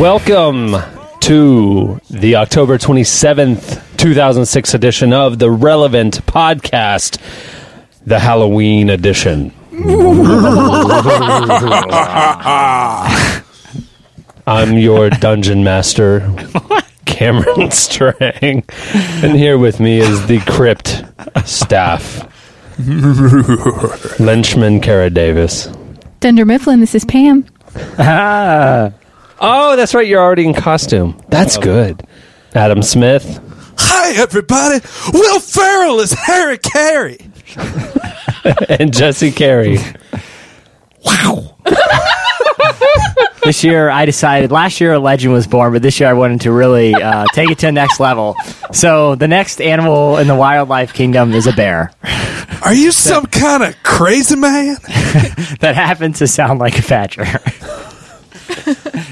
Welcome to the October 27th, 2006 edition of the Relevant Podcast, the Halloween edition. I'm your dungeon master, Cameron Strang, and here with me is the crypt staff, Lynchman Kara Davis. Dunder Mifflin, this is Pam. Ah. Oh, that's right. You're already in costume. That's good. Adam Smith. Hi, everybody. Will Ferrell is Harry Caray. and Jesse Carey. Wow. this year I decided last year a legend was born, but this year I wanted to really uh, take it to the next level. So the next animal in the wildlife kingdom is a bear Are you some kind of crazy man? that happens to sound like a badger.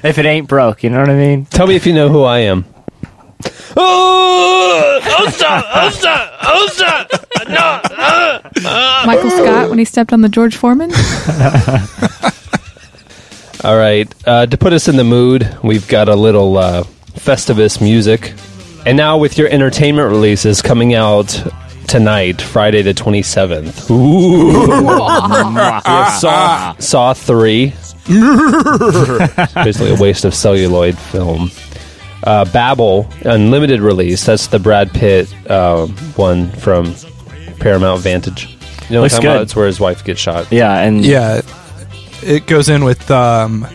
If it ain't broke, you know what I mean? Tell me if you know who I am. Michael Scott when he stepped on the George Foreman. All right. Uh, to put us in the mood, we've got a little uh, Festivus music. And now with your entertainment releases coming out tonight, Friday the 27th. Ooh. Saw, Saw 3. Basically a waste of celluloid film. Uh, Babel, unlimited release. That's the Brad Pitt uh, one from Paramount Vantage. You know what Looks I'm talking about? good. It's where his wife gets shot. Yeah, and Yeah, it goes in with um,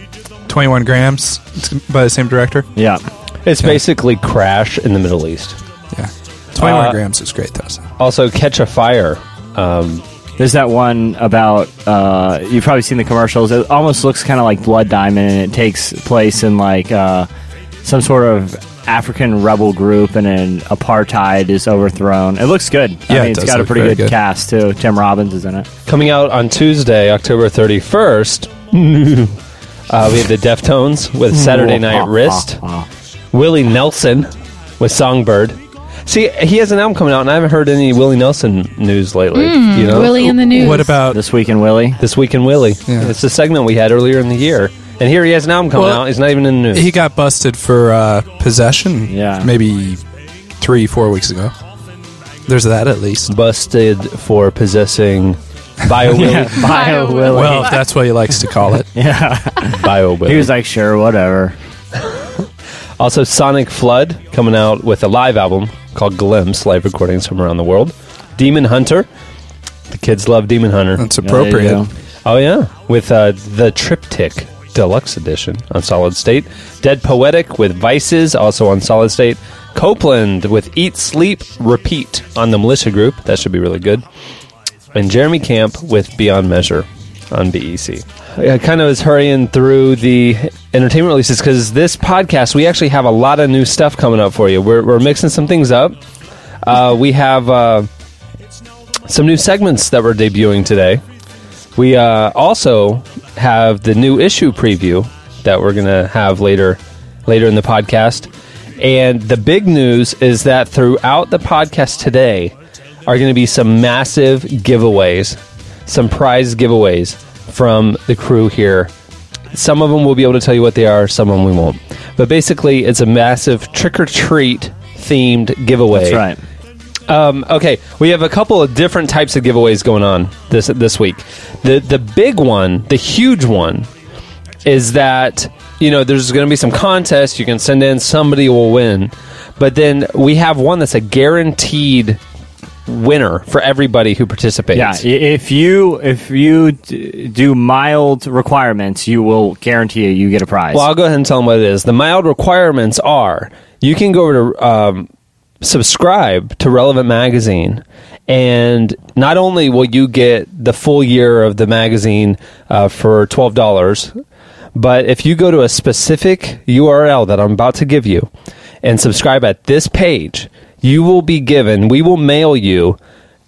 21 grams it's by the same director. yeah. It's basically Crash in the Middle East. Yeah, 21 Uh, grams is great though. so. Also, Catch a Fire. Um, There's that one about uh, you've probably seen the commercials. It almost looks kind of like Blood Diamond, and it takes place in like uh, some sort of African rebel group, and an apartheid is overthrown. It looks good. Yeah, I it mean, it's does got a pretty good, good. cast too. Tim Robbins is in it. coming out on Tuesday, October 31st. uh, we have the Deftones with Saturday Night Wrist. Willie Nelson with Songbird. See, he has an album coming out, and I haven't heard any Willie Nelson news lately. you know, Willie in the news. What about This week in Willie. this week in Willie. Yeah. It's the segment we had earlier in the year, and here he has an album coming Well, out. He's not even in the news. he got busted for uh, possession? Yeah. maybe three, four weeks ago. There's that at least. busted for possessing Bio Willie. Yeah, Bio Willie. Well, if that's what he likes to call it. yeah. Bio Willie. he was like, sure, whatever. Also, Sonic Flood coming out with a live album called Glimpse, live recordings from around the world. Demon Hunter. The kids love Demon Hunter. That's Yeah, there you appropriate. go. Oh, yeah. With uh, the Triptych Deluxe Edition on Solid State. Dead Poetic with Vices, also on Solid State. Copeland with Eat, Sleep, Repeat on the Militia Group. That should be really good. And Jeremy Camp with Beyond Measure on BEC. I kind of was hurrying through the entertainment releases because this podcast, we actually have a lot of new stuff coming up for you. We're, we're mixing some things up. Uh, we have uh, some new segments that we're debuting today. We uh, also have the new issue preview that we're going to have later later in the podcast. And the big news is that throughout the podcast today are going to be some massive giveaways, some prize giveaways from the crew here. Some of them we'll be able to tell you what they are, some of them we won't. But basically, it's a massive trick or treat themed giveaway. That's right. Um, okay, we have a couple of different types of giveaways going on this this week. The the big one, the huge one, is that you know there's going to be some contests you can send in, somebody will win, but then we have one that's a guaranteed winner for everybody who participates. Yeah, if you if you d- do mild requirements, you will guarantee you get a prize. Well, I'll go ahead and tell them what it is. The mild requirements are you can go over to um, subscribe to Relevant Magazine And not only will you get the full year of the magazine uh, for twelve dollars, but if you go to a specific URL that I'm about to give you and subscribe at this page, you will be given. We will mail you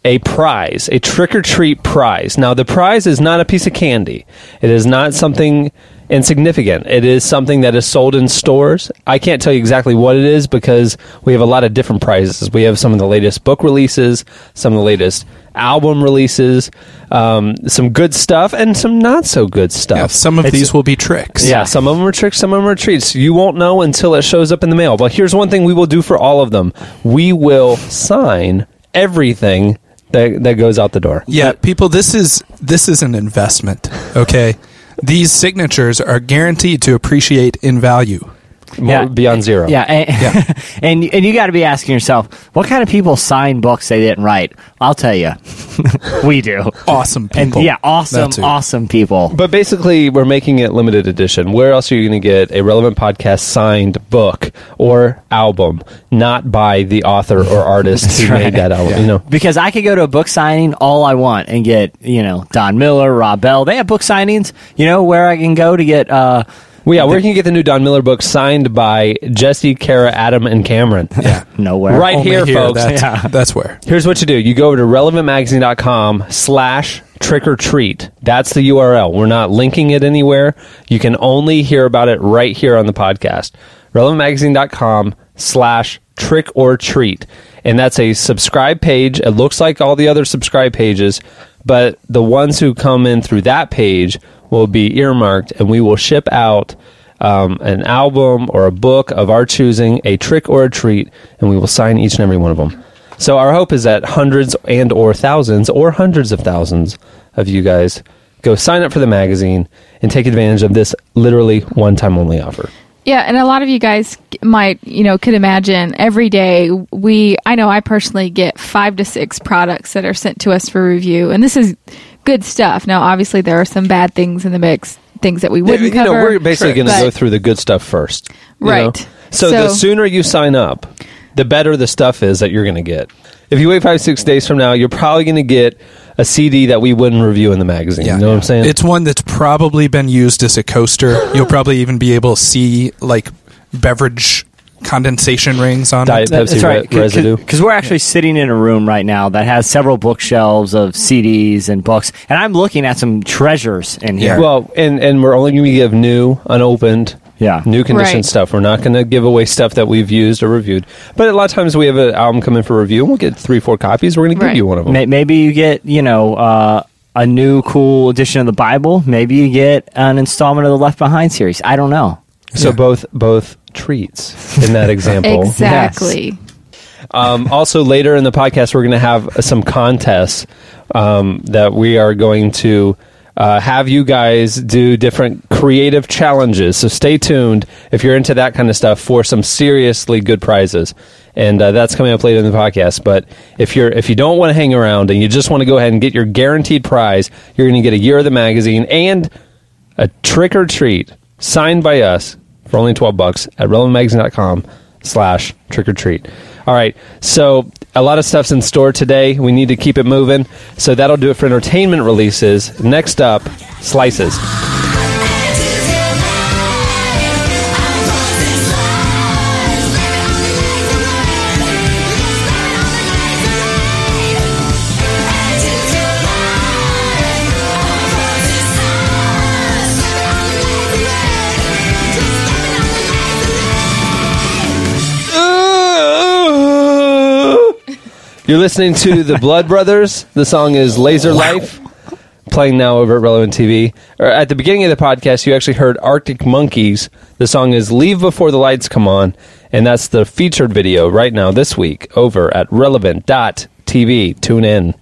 a prize, a trick or treat prize. Now, the prize is not a piece of candy. It is not something insignificant. It is something that is sold in stores. I can't tell you exactly what it is because we have a lot of different prizes. We have some of the latest book releases, some of the latest album releases, um, some good stuff, and some not so good stuff. Yeah, some of It's- these will be tricks. Yeah, some of them are tricks, some of them are treats. You won't know until it shows up in the mail. But here's one thing we will do for all of them: we will sign everything that that goes out the door. Yeah, people, this is this is an investment. Okay, these signatures are guaranteed to appreciate in value. More, Yeah. beyond zero. Yeah, and and, and you got to be asking yourself, what kind of people sign books they didn't write? I'll tell you, we do. Awesome And people. yeah, awesome, awesome people. But basically, we're making it limited edition. Where else are you going to get a relevant podcast signed book or album, not by the author or artist who right. made that album? Yeah. You know, Because I could go to a book signing all I want and get, you know, Don Miller, Rob Bell. They have book signings, you know, where I can go to get, uh, well, yeah, where can you get the new Don Miller book signed by Jesse, Kara, Adam, and Cameron? Yeah. nowhere. Right Only here, folks. That's, Yeah. that's where. Here's what you do. You go over to relevantmagazine.com slash trick or treat. That's the URL. We're not linking it anywhere. You can only hear about it right here on the podcast. relevantmagazine.com slash trick or treat. And that's a subscribe page. It looks like all the other subscribe pages, but the ones who come in through that page will be earmarked and we will ship out um, an album or a book of our choosing, a trick or a treat, and we will sign each and every one of them. So our hope is that hundreds and or thousands or hundreds of thousands of you guys go sign up for the magazine and take advantage of this literally one time only offer. Yeah, and a lot of you guys might, you know, could imagine every day we, I know I personally get five to six products that are sent to us for review, and this is good stuff. Now, obviously, there are some bad things in the mix, things that we wouldn't you know, cover. we're basically going to go through the good stuff first. Right. know? So, the sooner you sign up, the better the stuff is that you're going to get. If you wait five, six days from now, you're probably going to get a CD that we wouldn't review in the magazine. You know what I'm saying? It's one that's probably been used as a coaster. You'll probably even be able to see like beverage condensation rings on Diet it. Pepsi That's right. re- residue. Because we're actually sitting in a room right now that has several bookshelves of CDs and books, and I'm looking at some treasures in here. Yeah. Well, and and we're only going to give new, unopened, Yeah. new condition Right. stuff. We're not going to give away stuff that we've used or reviewed. But a lot of times we have an album come in for review, and we'll get three, four copies. We're going to give you one of them. Maybe you get, you know, uh, a new cool edition of the Bible. Maybe you get an installment of the Left Behind series. I don't know. So Yeah. both both treats in that example. Exactly. Um, also, later in the podcast, we're going to have some contests um, that we are going to uh, have you guys do different creative challenges. So stay tuned if you're into that kind of stuff for some seriously good prizes. And uh, that's coming up later in the podcast. But if you're if you don't want to hang around and you just want to go ahead and get your guaranteed prize, you're going to get a year of the magazine and a trick or treat signed by us for only 12 bucks at relevantmagazine.com slash trick or treat all right so a lot of stuff's in store today. We need to keep it moving. So that'll do it for entertainment releases. Next up slices you're listening to the blood brothers. The song is laser life playing now over at relevant tv or at the beginning of the podcast you actually heard arctic monkeys. The song is leave before the lights come on and that's the featured video right now this week over at relevant.tv tune in.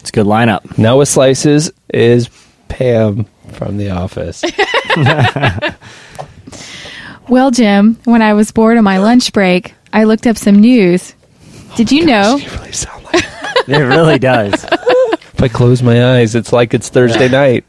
It's a good lineup. now with slices is pam from the office. Well, Jim, when I was bored on my lunch break, I looked up some news. Did you know? you really sound like It really does. if i close my eyes it's like it's thursday night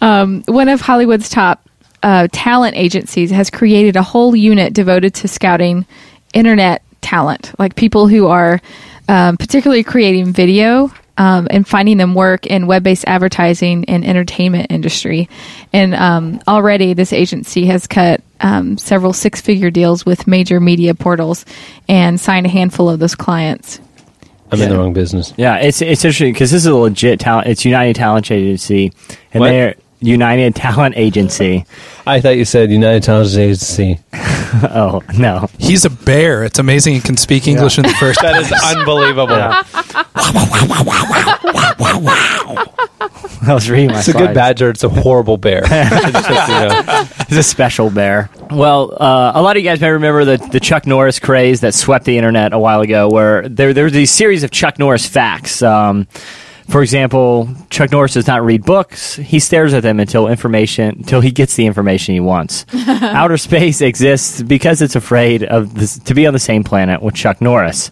one of Hollywood's top uh, talent agencies has created a whole unit devoted to scouting internet talent, like people who are um, particularly creating video um, and finding them work in web-based advertising and entertainment industry. And um, already, this agency has cut um, several six-figure deals with major media portals and signed a handful of those clients. I'm in the wrong business. Yeah, it's it's interesting because this is a legit talent. It's United Talent Agency, and What? they're United Talent Agency. I thought you said United Talent Agency. oh no, He's a bear. It's amazing he can speak English in the first That is unbelievable. I was reading my. It's a good slides. badger. It's a horrible bear. It's just, you know, He's a special bear. Well, uh, a lot of you guys may remember the, the Chuck Norris craze that swept the internet a while ago, where there there were these series of Chuck Norris facts. Um, for example, Chuck Norris does not read books. He stares at them until information until he gets the information he wants. Outer space exists because it's afraid of this, to be on the same planet with Chuck Norris.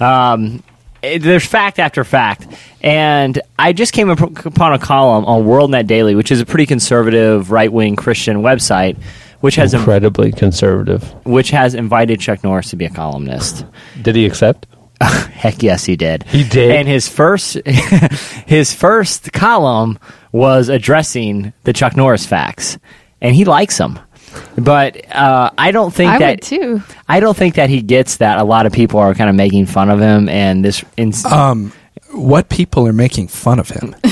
Um, it- there's fact after fact, and I just came up- upon a column on WorldNet Daily, which is a pretty conservative right wing Christian website, which has incredibly conservative. which has invited Chuck Norris to be a columnist. Did he accept? Heck yes, he did. He did? And his first his first column was addressing the Chuck Norris facts, and he likes them. But uh, I don't think I that would too. I don't think that he gets that a lot of people are kind of making fun of him and this. Ins- Um, what people are making fun of him?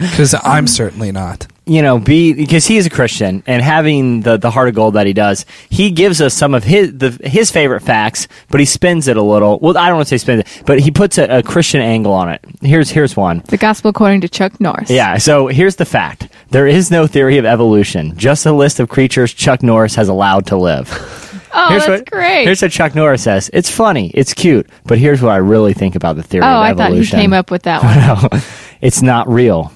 Because I'm certainly not. You know, be because he is a Christian and having the the heart of gold that he does, he gives us some of his the his favorite facts, but he spins it a little. Well, I don't want to say spins it, but he puts a, a Christian angle on it. Here's here's one. The gospel according to Chuck Norris. Yeah, so here's the fact. There is no theory of evolution, just a list of creatures Chuck Norris has allowed to live. Oh, here's that's what, great. Here's what Chuck Norris says. It's funny, it's cute, but here's what I really think about the theory oh, of I thought he came up with that one. No, it's not real.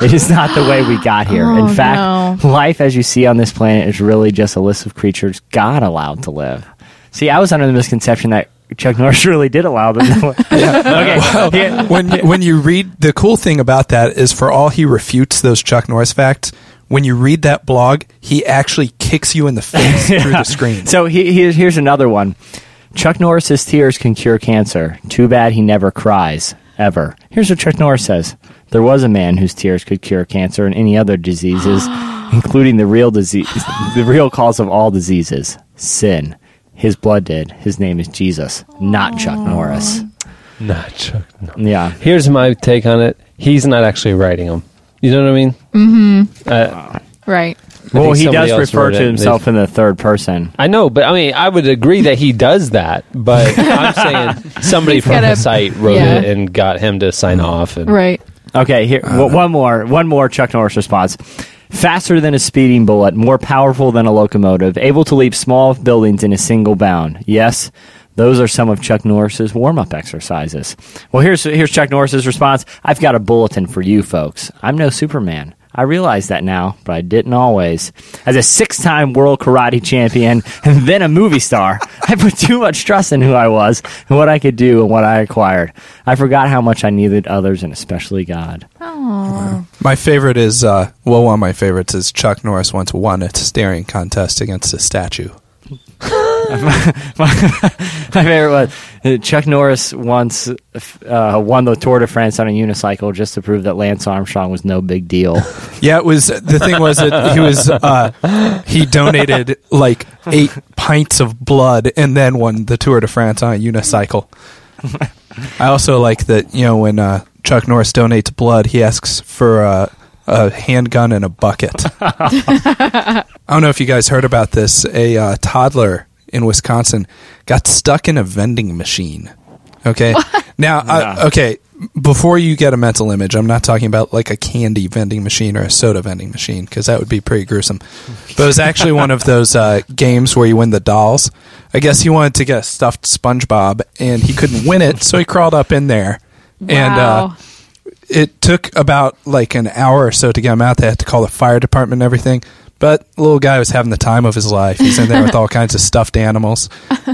It is not the way we got here. Oh, In fact, no. life as you see on this planet is really just a list of creatures God allowed to live. See, I was under the misconception that Chuck Norris really did allow them to live. okay. here- when when you read the cool thing about that is for all he refutes those Chuck Norris facts. When you read that blog, he actually kicks you in the face through the screen. So he, here's, here's another one. Chuck Norris's tears can cure cancer. Too bad he never cries, ever. Here's what Chuck Norris says. There was a man whose tears could cure cancer and any other diseases, including the real disease, the real cause of all diseases, sin. His blood did. His name is Jesus, not Chuck Norris. Not Chuck. No. Yeah. Here's my take on it. He's not actually writing them. You know what I mean? Mm-hmm. Uh, Right. Well, he does refer to himself in the third person. I know, but I mean, I would agree that he does that. But I'm saying somebody from the site wrote yeah. it and got him to sign off. And Right. Okay, here uh, w- one more, one more Chuck Norris response. Faster than a speeding bullet, more powerful than a locomotive, able to leap small buildings in a single bound. Yes, those are some of Chuck Norris's warm-up exercises. Well, here's here's Chuck Norris's response. I've got a bulletin for you folks. I'm no Superman. I realize that now, but I didn't always. As a six-time world karate champion and then a movie star, I put too much trust in who I was and what I could do and what I acquired. I forgot how much I needed others and especially God. My favorite is uh, well, one of my favorites is Chuck Norris once won a staring contest against a statue. My favorite was Chuck Norris once uh, won the Tour de France on a unicycle just to prove that Lance Armstrong was no big deal. Yeah, it was the thing was that he was uh, he donated like eight pints of blood and then won the Tour de France on a unicycle. I also like that you know when uh, Chuck Norris donates blood, he asks for a handgun and a bucket. I don't know if you guys heard about this. A uh, toddler in Wisconsin got stuck in a vending machine. Okay, now uh, okay. Before you get a mental image, I'm not talking about like a candy vending machine or a soda vending machine because that would be pretty gruesome. But it was actually one of those uh, games where you win the dolls. I guess he wanted to get a stuffed SpongeBob and he couldn't win it, so he crawled up in there. And uh, it took about like an hour or so to get him out. They had to call the fire department and everything. But the little guy was having the time of his life. He's in there with all kinds of stuffed animals,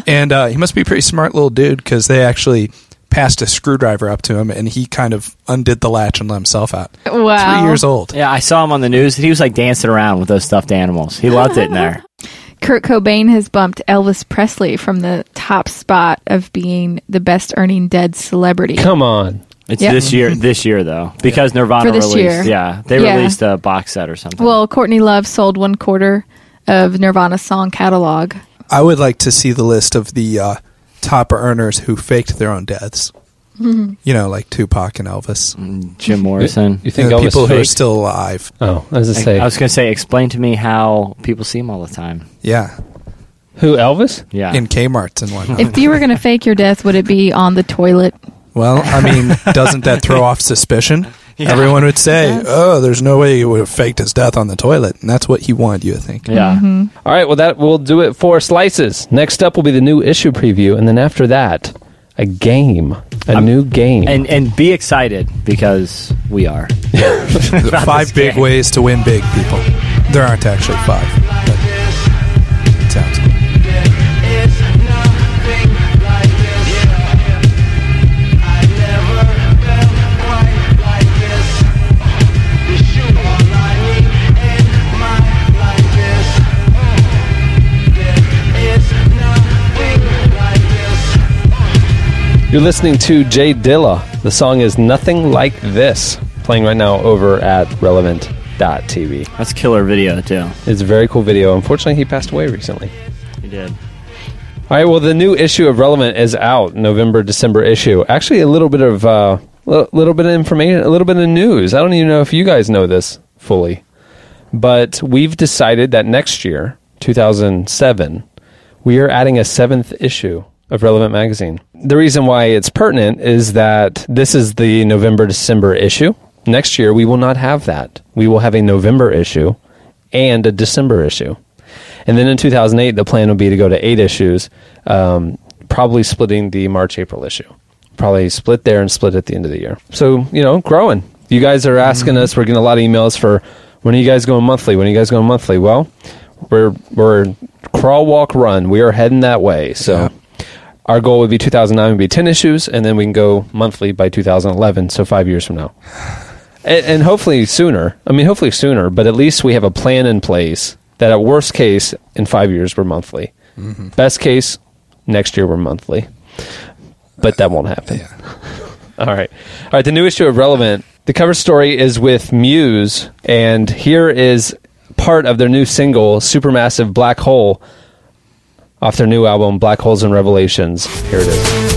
and uh, he must be a pretty smart little dude because they actually passed a screwdriver up to him, and he kind of undid the latch and let himself out. Wow. Three years old. yeah, I saw him on the news. He was like dancing around with those stuffed animals. He loved it in there. Kurt Cobain has bumped Elvis Presley from the top spot of being the best earning dead celebrity. Come on. It's Yep. this year. This year though, because Nirvana For this released. year. Yeah, they Yeah. released a box set or something. Well, Courtney Love sold one quarter of Nirvana's song catalog. I would like to see the list of the uh, top earners who faked their own deaths. Mm-hmm. You know, like Tupac and Elvis. Jim Morrison. You think You know, Elvis people who are still alive. Oh, I was to I, say I was gonna say, explain to me how people see him all the time. Yeah, who Elvis? Yeah, in Kmart's and whatnot. If you were going to fake your death, would it be on the toilet? Well, I mean, doesn't that throw off suspicion? Everyone would say, It "Oh, there's no way he would have faked his death on the toilet," and that's what he wanted you to think. yeah. Mm-hmm. All right, well that will do it for slices. Next up will be the new issue preview, and then after that, a game, a new game. And and be excited because we are. five big game. ways to win big, people. There aren't actually five. But it sounds You're listening to Jay Dilla. The song is Nothing Like This, playing right now over at relevant.tv. That's killer video too. It's a very cool video. Unfortunately, he passed away recently. He did. All right, well, the new issue of Relevant is out, November, December issue. Actually, a little bit of uh, li- little bit of information, a little bit of news. I don't even know if you guys know this fully, but we've decided that next year, 2007, we are adding a seventh issue of Relevant magazine. The reason why it's pertinent is that this is the November, December issue. Next year, we will not have that. We will have a November issue and a December issue. And then in 2008, the plan would be to go to eight issues, um, probably splitting the March April issue. Probably split there and split at the end of the year. So, you know, growing. You guys are asking us, we're getting a lot of emails for when are you guys going monthly? When are you guys going monthly? Well, we're, we're crawl, walk, run. We are heading that way. So our goal would be 2009 would be 10 issues, and then we can go monthly by 2011, so five years from now. And, and hopefully sooner. I mean, hopefully sooner, but at least we have a plan in place that at worst case, in five years, we're monthly. Mm-hmm. Best case, next year we're monthly. But that won't happen. All right. All right. The new issue of Relevant. The cover story is with Muse, and here is part of their new single, Supermassive Black Hole, off their new album, Black Holes and Revelations. Here it is.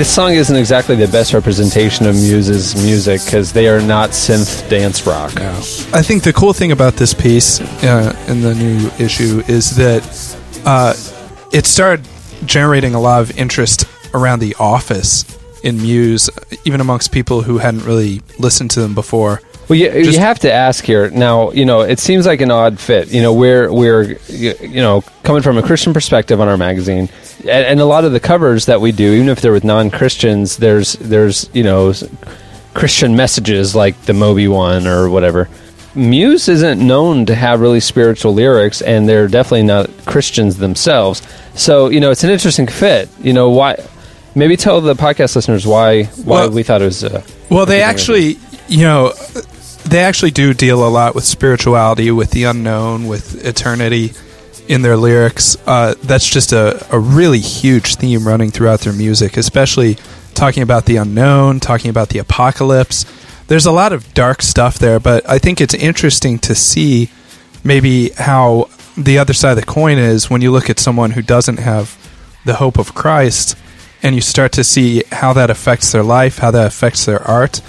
This song isn't exactly the best representation of Muse's music because they are not synth dance rock. I think the cool thing about this piece uh, in the new issue is that uh, it started generating a lot of interest around the office in Muse, even amongst people who hadn't really listened to them before. Well, you, Just- you have to ask here now. You know, it seems like an odd fit. You know, we're we're you know coming from a Christian perspective on our magazine, and, and a lot of the covers that we do, even if they're with non Christians, there's there's you know Christian messages like the Moby one or whatever. Muse isn't known to have really spiritual lyrics, and they're definitely not Christians themselves. So you know, it's an interesting fit. You know why? Maybe tell the podcast listeners why why Well- we thought it was. Uh, Well, they actually, you know, they actually do deal a lot with spirituality, with the unknown, with eternity in their lyrics. Uh, that's just a, a really huge theme running throughout their music, especially talking about the unknown, talking about the apocalypse. There's a lot of dark stuff there, but I think it's interesting to see maybe how the other side of the coin is when you look at someone who doesn't have the hope of Christ and you start to see how that affects their life, how that affects their art,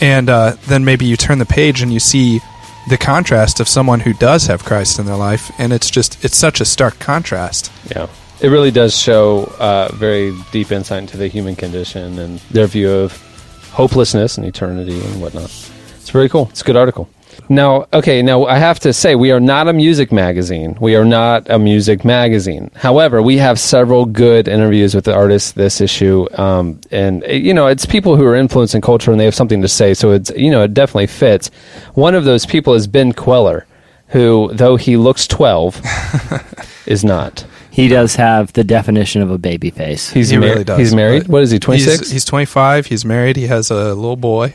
and uh, then maybe you turn the page and you see the contrast of someone who does have Christ in their life, and it's just it's such a stark contrast. Yeah. It really does show uh, very deep insight into the human condition and their view of hopelessness and eternity and whatnot. It's very cool. It's a good article. Now, okay, now I have to say, we are not a music magazine. We are not a music magazine. However, we have several good interviews with the artists this issue. Um, and, uh, you know, it's people who are influencing culture and they have something to say. So it's, you know, it definitely fits. One of those people is Ben Kweller who, though he looks 12, is not. He does have the definition of a baby face. He's He mar- really does, He's married. What is he? 26. He's, he's 25. He's married. He has a little boy.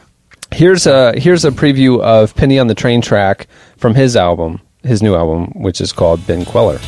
Here's a here's a preview of Penny on the Train track from his album, his new album, which is called Ben Kweller.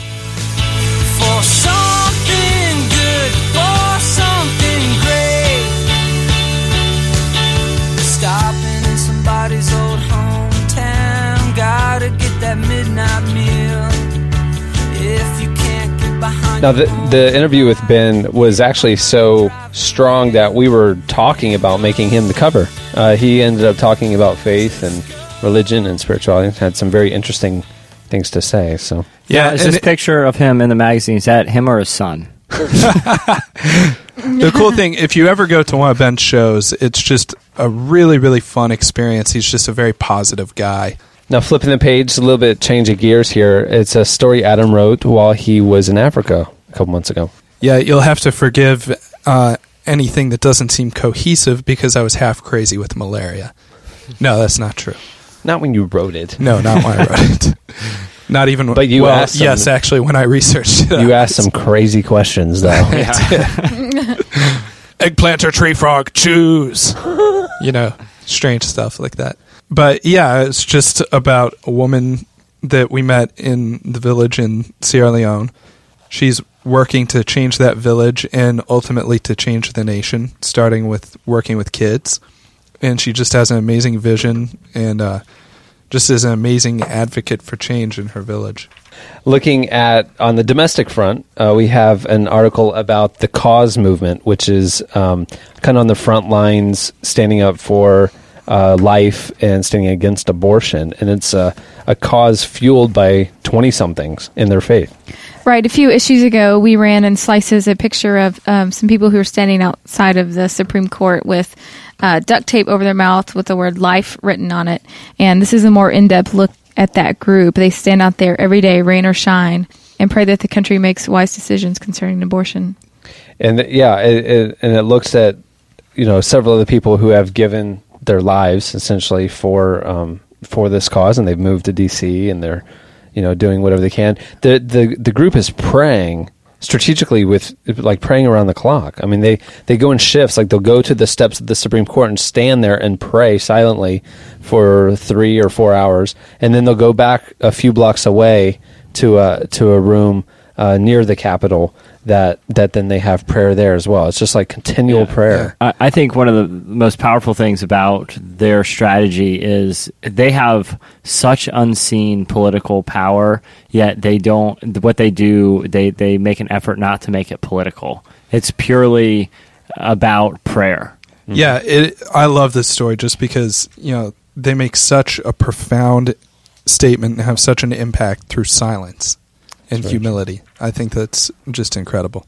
Now, the, the interview with Ben was actually so strong that we were talking about making him the cover. Uh, he ended up talking about faith and religion and spirituality. And had some very interesting things to say. So, Yeah, is and this it- picture of him in the magazine? Is that him or his son? the cool thing, if you ever go to one of Ben's shows, it's just a really, really fun experience. He's just a very positive guy. Now flipping the page, a little bit change of gears here. It's a story Adam wrote while he was in Africa a couple months ago. Yeah, you'll have to forgive uh, anything that doesn't seem cohesive because I was half crazy with malaria. No, that's not true. Not when you wrote it. No, not when I wrote it. Not even. But you well, asked some- yes, actually, when I researched it, You asked some crazy questions, though. eggplant or tree frog, choose. you know, strange stuff like that. But yeah, it's just about a woman that we met in the village in Sierra Leone. She's working to change that village and ultimately to change the nation, starting with working with kids. And she just has an amazing vision and uh, just is an amazing advocate for change in her village. Looking at on the domestic front, uh, we have an article about the cause movement, which is um, kind of on the front lines, standing up for uh, life and standing against abortion, and it's a, a cause fueled by twenty somethings in their faith. Right. A few issues ago, we ran in slices a picture of um, some people who are standing outside of the Supreme Court with uh, duct tape over their mouth with the word life written on it. And this is a more in depth look at that group. They stand out there every day, rain or shine, and pray that the country makes wise decisions concerning abortion. and yeah, it, it, and it looks at you know several of the people who have given their lives essentially for um, for this cause, and they've moved to DC, and they're you know doing whatever they can. the the The group is praying strategically with like praying around the clock. I mean, they they go in shifts. Like they'll go to the steps of the Supreme Court and stand there and pray silently for three or four hours, and then they'll go back a few blocks away to a to a room uh, near the Capitol that that then they have prayer there as well. It's just like continual prayer. I, I think one of the most powerful things about their strategy is they have such unseen political power, yet they don't. What they do, they they make an effort not to make it political. It's purely about prayer. Mm-hmm. Yeah, it, I love this story just because you know they make such a profound statement and have such an impact through silence and humility. I think that's just incredible.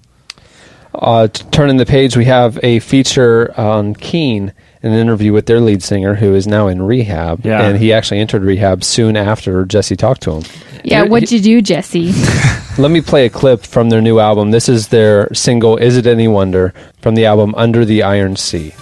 Uh, t- turning the page, we have a feature on Keane, an interview with their lead singer who is now in rehab, Yeah. and he actually entered rehab soon after Jesse talked to him. Yeah, Here- what'd you do, Jesse? Let me play a clip from their new album. This is their single "Is It Any Wonder" from the album "Under the Iron Sea."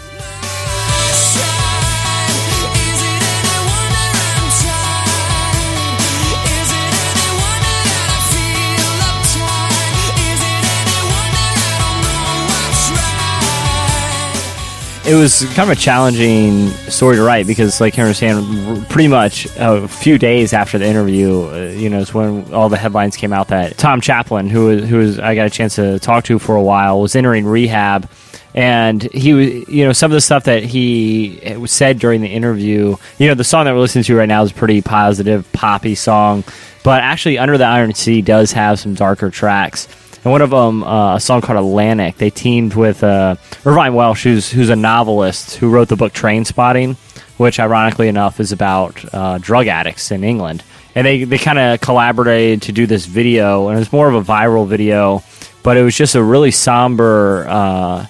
It was kind of a challenging story to write because, like you understand, pretty much a few days after the interview, uh, you know, is when all the headlines came out that Tom Chaplin, who was, who was I got a chance to talk to for a while, was entering rehab, and he was, you know, some of the stuff that he said during the interview, you know, the song that we're listening to right now is a pretty positive, poppy song, but actually, Under the Iron Sea does have some darker tracks. And one of them, uh, a song called Atlantic, they teamed with uh, Irvine Welsh, who's, who's a novelist who wrote the book Trainspotting, which, ironically enough, is about uh, drug addicts in England. And they, they kind of collaborated to do this video, and it was more of a viral video, but it was just a really somber uh,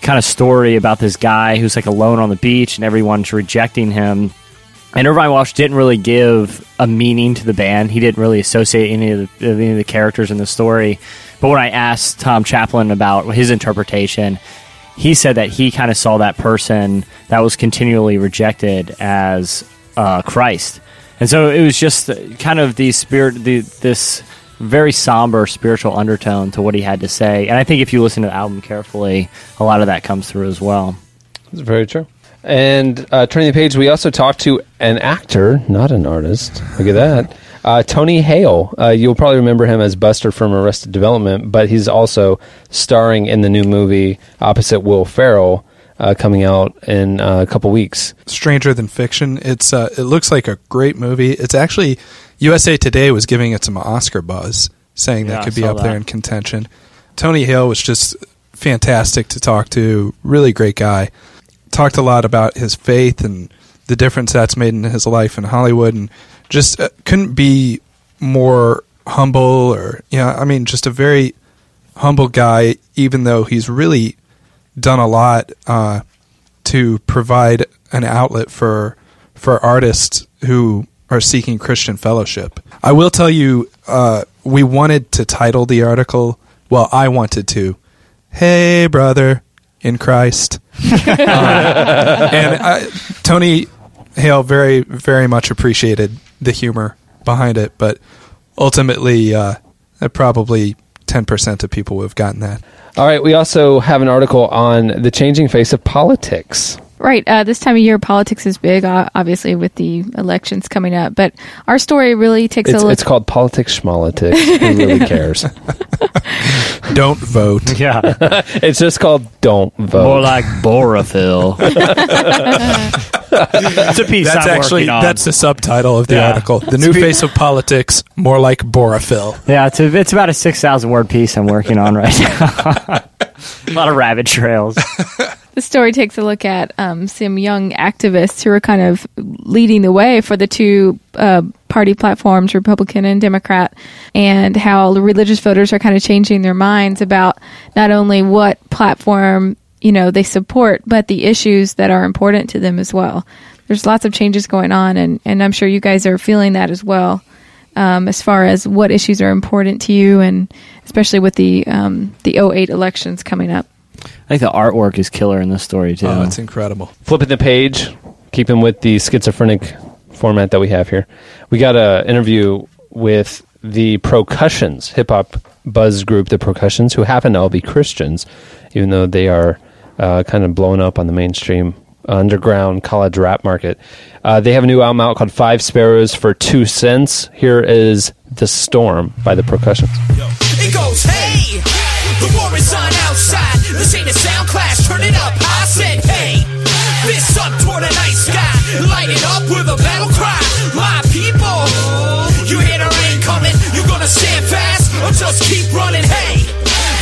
kind of story about this guy who's like alone on the beach and everyone's rejecting him. And Irvine Welsh didn't really give a meaning to the band. He didn't really associate any of the, any of the characters in the story. But when I asked Tom Chaplin about his interpretation, he said that he kind of saw that person that was continually rejected as uh, Christ. And so it was just kind of the spirit, the this very somber spiritual undertone to what he had to say. And I think if you listen to the album carefully, a lot of that comes through as well. That's very true. And uh, turning the page, we also talked to an actor, not an artist. Look at that. Uh, Tony Hale. Uh, you'll probably remember him as Buster from Arrested Development, but he's also starring in the new movie opposite Will Ferrell, uh, coming out in uh, a couple weeks. Stranger Than Fiction. It's uh, it looks like a great movie. It's actually USA Today was giving it some Oscar buzz, saying Yeah, that could be saw up there in contention. Tony Hale was just fantastic to talk to. Really great guy. Talked a lot about his faith and the difference that's made in his life in Hollywood, and just uh, couldn't be more humble or yeah. I mean, just a very humble guy. Even though he's really done a lot uh, to provide an outlet for for artists who are seeking Christian fellowship. I will tell you, uh, we wanted to title the article. Well, I wanted to. Hey, brother in Christ, Uh, and I, Tony Hale very very much appreciated the humor behind it, but ultimately, uh, probably ten percent of people would have gotten that. All right, we also have an article on the changing face of politics. Right. Uh, this time of year, politics is big, uh, obviously, with the elections coming up. But our story really takes It's, a look. it's called Politics Schmolitics. Who really cares? Don't vote. Yeah. It's just called Don't Vote. More like Borophyll. it's a piece That's I'm actually working on. that's the subtitle of the Yeah. article. The new face of politics, more like Borophyll. yeah, it's, a, it's about a 6,000 word piece I'm working on right now. a lot of rabbit trails. The story takes a look at um, some young activists who are kind of leading the way for the two uh, party platforms, Republican and Democrat, and how religious voters are kind of changing their minds about not only what platform you know they support, but the issues that are important to them as well. There's lots of changes going on, and, and I'm sure you guys are feeling that as well. Um, as far as what issues are important to you, and especially with the um, the 08 elections coming up. I think the artwork is killer in this story, too. Oh, it's incredible. flipping the page, keeping with the schizophrenic format that we have here, we got an interview with the Procussions, hip hop buzz group, the Procussions, who happen to all be Christians, even though they are uh, kind of blown up on the mainstream underground college rap market. Uh, they have a new album out called Five Sparrows for Two Cents. Here is The Storm by the Procussions. It goes, hey, the war is on outside. This ain't a sound clash, turn it up. I said, hey, up toward the night sky. Light it up with a battle cry. My people, you hear the rain coming. You gonna stand fast or just keep running? Hey,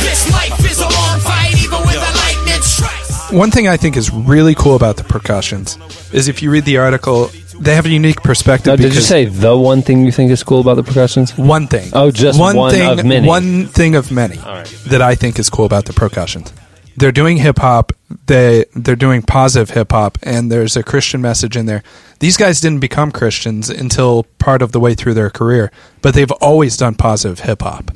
this life is a long fight, even the lightning strikes. One thing I think is really cool about the Procussions is if you read the article, they have a unique perspective. Now, did you say the one thing you think is cool about the Procussions? one thing? Oh, just one thing, of many. One thing of many that I think is cool about the Procussions. They're doing hip hop. They they're doing positive hip hop, and there's a Christian message in there. These guys didn't become Christians until part of the way through their career, but they've always done positive hip hop.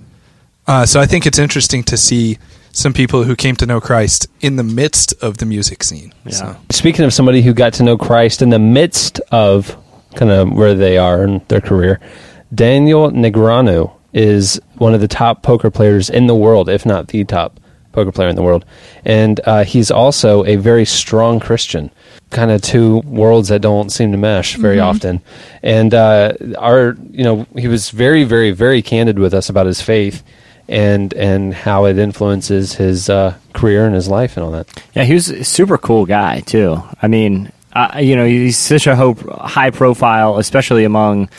Uh, so I think it's interesting to see some people who came to know Christ in the midst of the music scene. Yeah. So, Speaking of somebody who got to know Christ in the midst of kind of where they are in their career, Daniel Negreanu is one of the top poker players in the world, if not the top poker player in the world. And uh, he's also a very strong Christian. Kind of two worlds that don't seem to mesh very often. And uh, our, you know, he was very, very, very candid with us about his faith and and how it influences his uh, career and his life and all that. Yeah, he was a super cool guy too. I mean, uh, you know, he's such a hope, high profile, especially among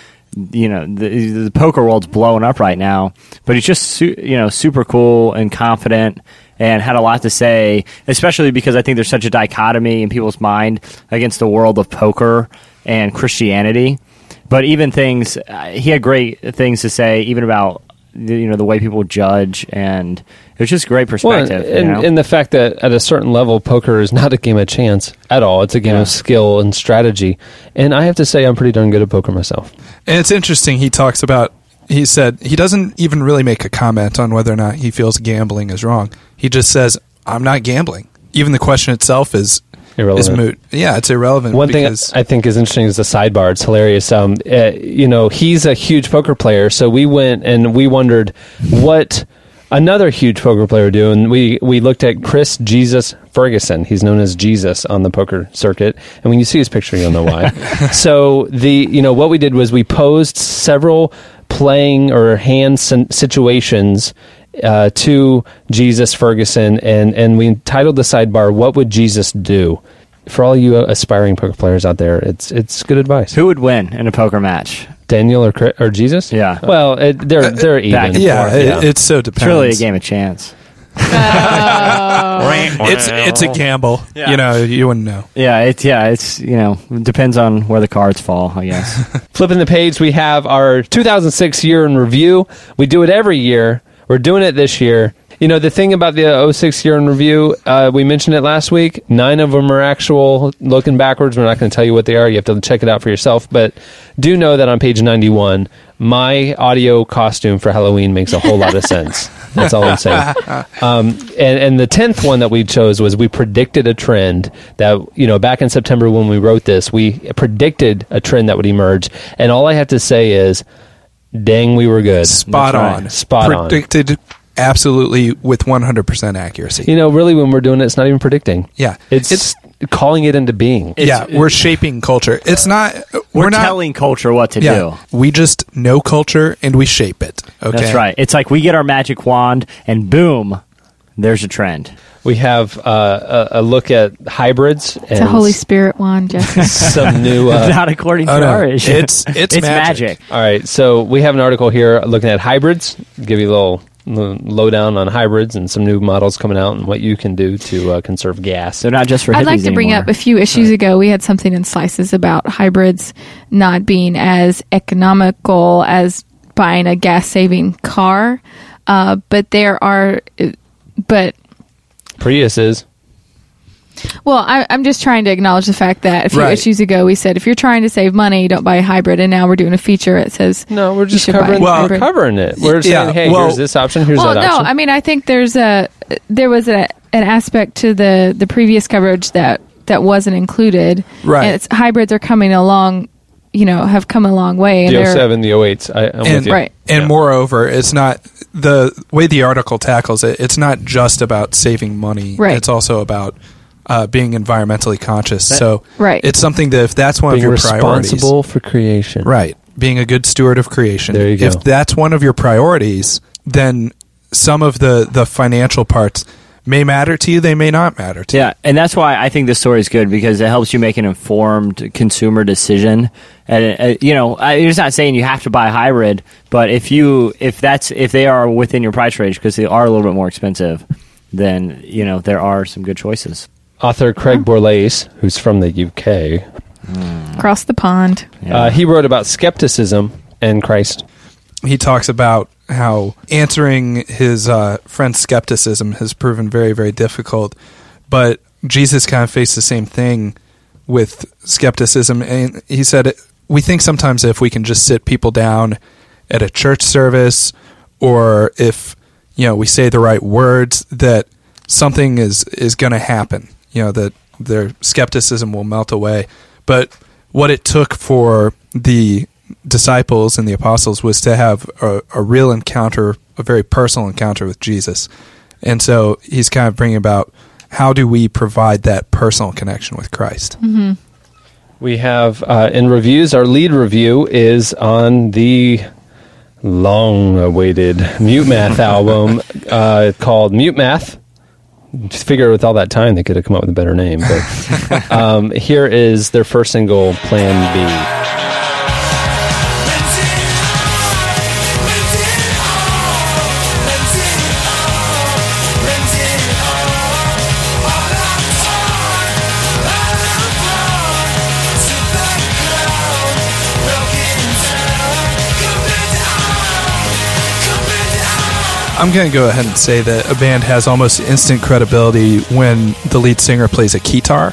you know the, the poker world's blowing up right now. But he's just su- you know super cool and confident. And had a lot to say, especially because I think there's such a dichotomy in people's mind against the world of poker and Christianity. But even things, uh, he had great things to say, even about the- you know the way people judge, and it was just great perspective. Well, and, you know? and the fact that at a certain level, poker is not a game of chance at all. It's a game Yeah. of skill and strategy. And I have to say, I'm pretty darn good at poker myself. And it's interesting. He talks about. He said he doesn't even really make a comment on whether or not he feels gambling is wrong. He just says, "I'm not gambling." Even the question itself is, irrelevant. moot. Yeah, it's irrelevant. One thing I think is interesting is the sidebar. It's hilarious. Um, uh, you know, he's a huge poker player, so we went and we wondered what another huge poker player do, and we we looked at Chris Jesus Ferguson. He's known as Jesus on the poker circuit, and when you see his picture, you'll know why. so the you know what we did was we posed several playing or hand situations uh, to Jesus Ferguson, and and we titled the sidebar "What Would Jesus Do?" For all you aspiring poker players out there, it's it's good advice. Who would win in a poker match? Daniel or or Jesus? Yeah. Well, it, they're they're back even. yeah, forth, it, yeah. it so depends. It's really a game of chance. It's it's a gamble. Yeah. You know, you wouldn't know. Yeah, it's yeah, it's you know it depends on where the cards fall, I guess. Flipping the page, we have our 2006 year in review. We do it every year. We're doing it this year. You know, the thing about the 06 year in review, uh, we mentioned it last week. Nine of them are actual looking backwards. We're not going to tell you what they are. You have to check it out for yourself. But do know that on page 91, my audio costume for Halloween makes a whole lot of sense. That's all I'm saying. Um, and, and the tenth one that we chose was we predicted a trend that you know back in September when we wrote this, we predicted a trend that would emerge. And all I have to say is, dang, we were good. Spot right. on. Spot on. Predicted absolutely with 100% accuracy. You know, really, when we're doing it, it's not even predicting. yeah. It's, it's calling it into being. yeah, we're shaping culture. It's not we're, We're, not telling culture what to yeah, do. we just know culture and we shape it. Okay. That's right. It's like we get our magic wand and boom, there's a trend. We have uh, a, a look at hybrids and It's a Holy Spirit wand, Jesse. some new. Uh, Not according to Oh, no. our issue. It's- it's magic. All right, so we have an article here looking at hybrids. Give you a little, little lowdown on hybrids and some new models coming out and what you can do to uh, conserve gas. They're not just for I'd like hippies to bring anymore. up a few issues ago. We had something in Slices about hybrids not being as economical as buying a gas saving car. Uh, but there are, but Prius is. Well, I, I'm just trying to acknowledge the fact that a few Right. issues ago we said if you're trying to save money, don't buy a hybrid, and now we're doing a feature that says No, we're just should buy a covering, Well- we're covering it. We're saying, hey, well- here's this option, here's well, that option. no. I mean I think there's a there was a an aspect to the the previous coverage that that wasn't included. Right. And it's hybrids are coming along, you know, have come a long way. And the they're 07, the 08s. I, I'm with And, you. Right. and Yeah. moreover, it's not the way the article tackles it. It's not just about saving money. Right. It's also about uh, being environmentally conscious. so Right. it's something that if that's one being of your priorities, responsible for creation. right, being a good steward of creation. There you go. If that's one of your priorities, then some of the the financial parts may matter to you. They may not matter to you. Yeah, and that's why I think this story is good because it helps you make an informed consumer decision. And uh, you know, I, it's not saying you have to buy a hybrid, but if you if that's if they are within your price range because they are a little bit more expensive, then you know there are some good choices. Author Craig Borlase, who's from the UK, across the pond. Yeah. uh, he wrote about skepticism and Christ. he talks about how answering his uh, friend's skepticism has proven very, very difficult. But Jesus kind of faced the same thing with skepticism. And he said, We think sometimes if we can just sit people down at a church service or if you know we say the right words that something is is going to happen you know that their skepticism will melt away. But what it took for the disciples and the apostles was to have a, a real encounter a very personal encounter with jesus. And so he's kind of bringing about how do we provide that personal connection with christ? We have uh, in reviews, our lead review is on the long awaited Mute Math album uh, called Mute Math. Just figure with all that time they could have come up with a better name. But um, here is their first single, Plan B. i'm going to go ahead and say that a band has almost instant credibility when the lead singer plays a guitar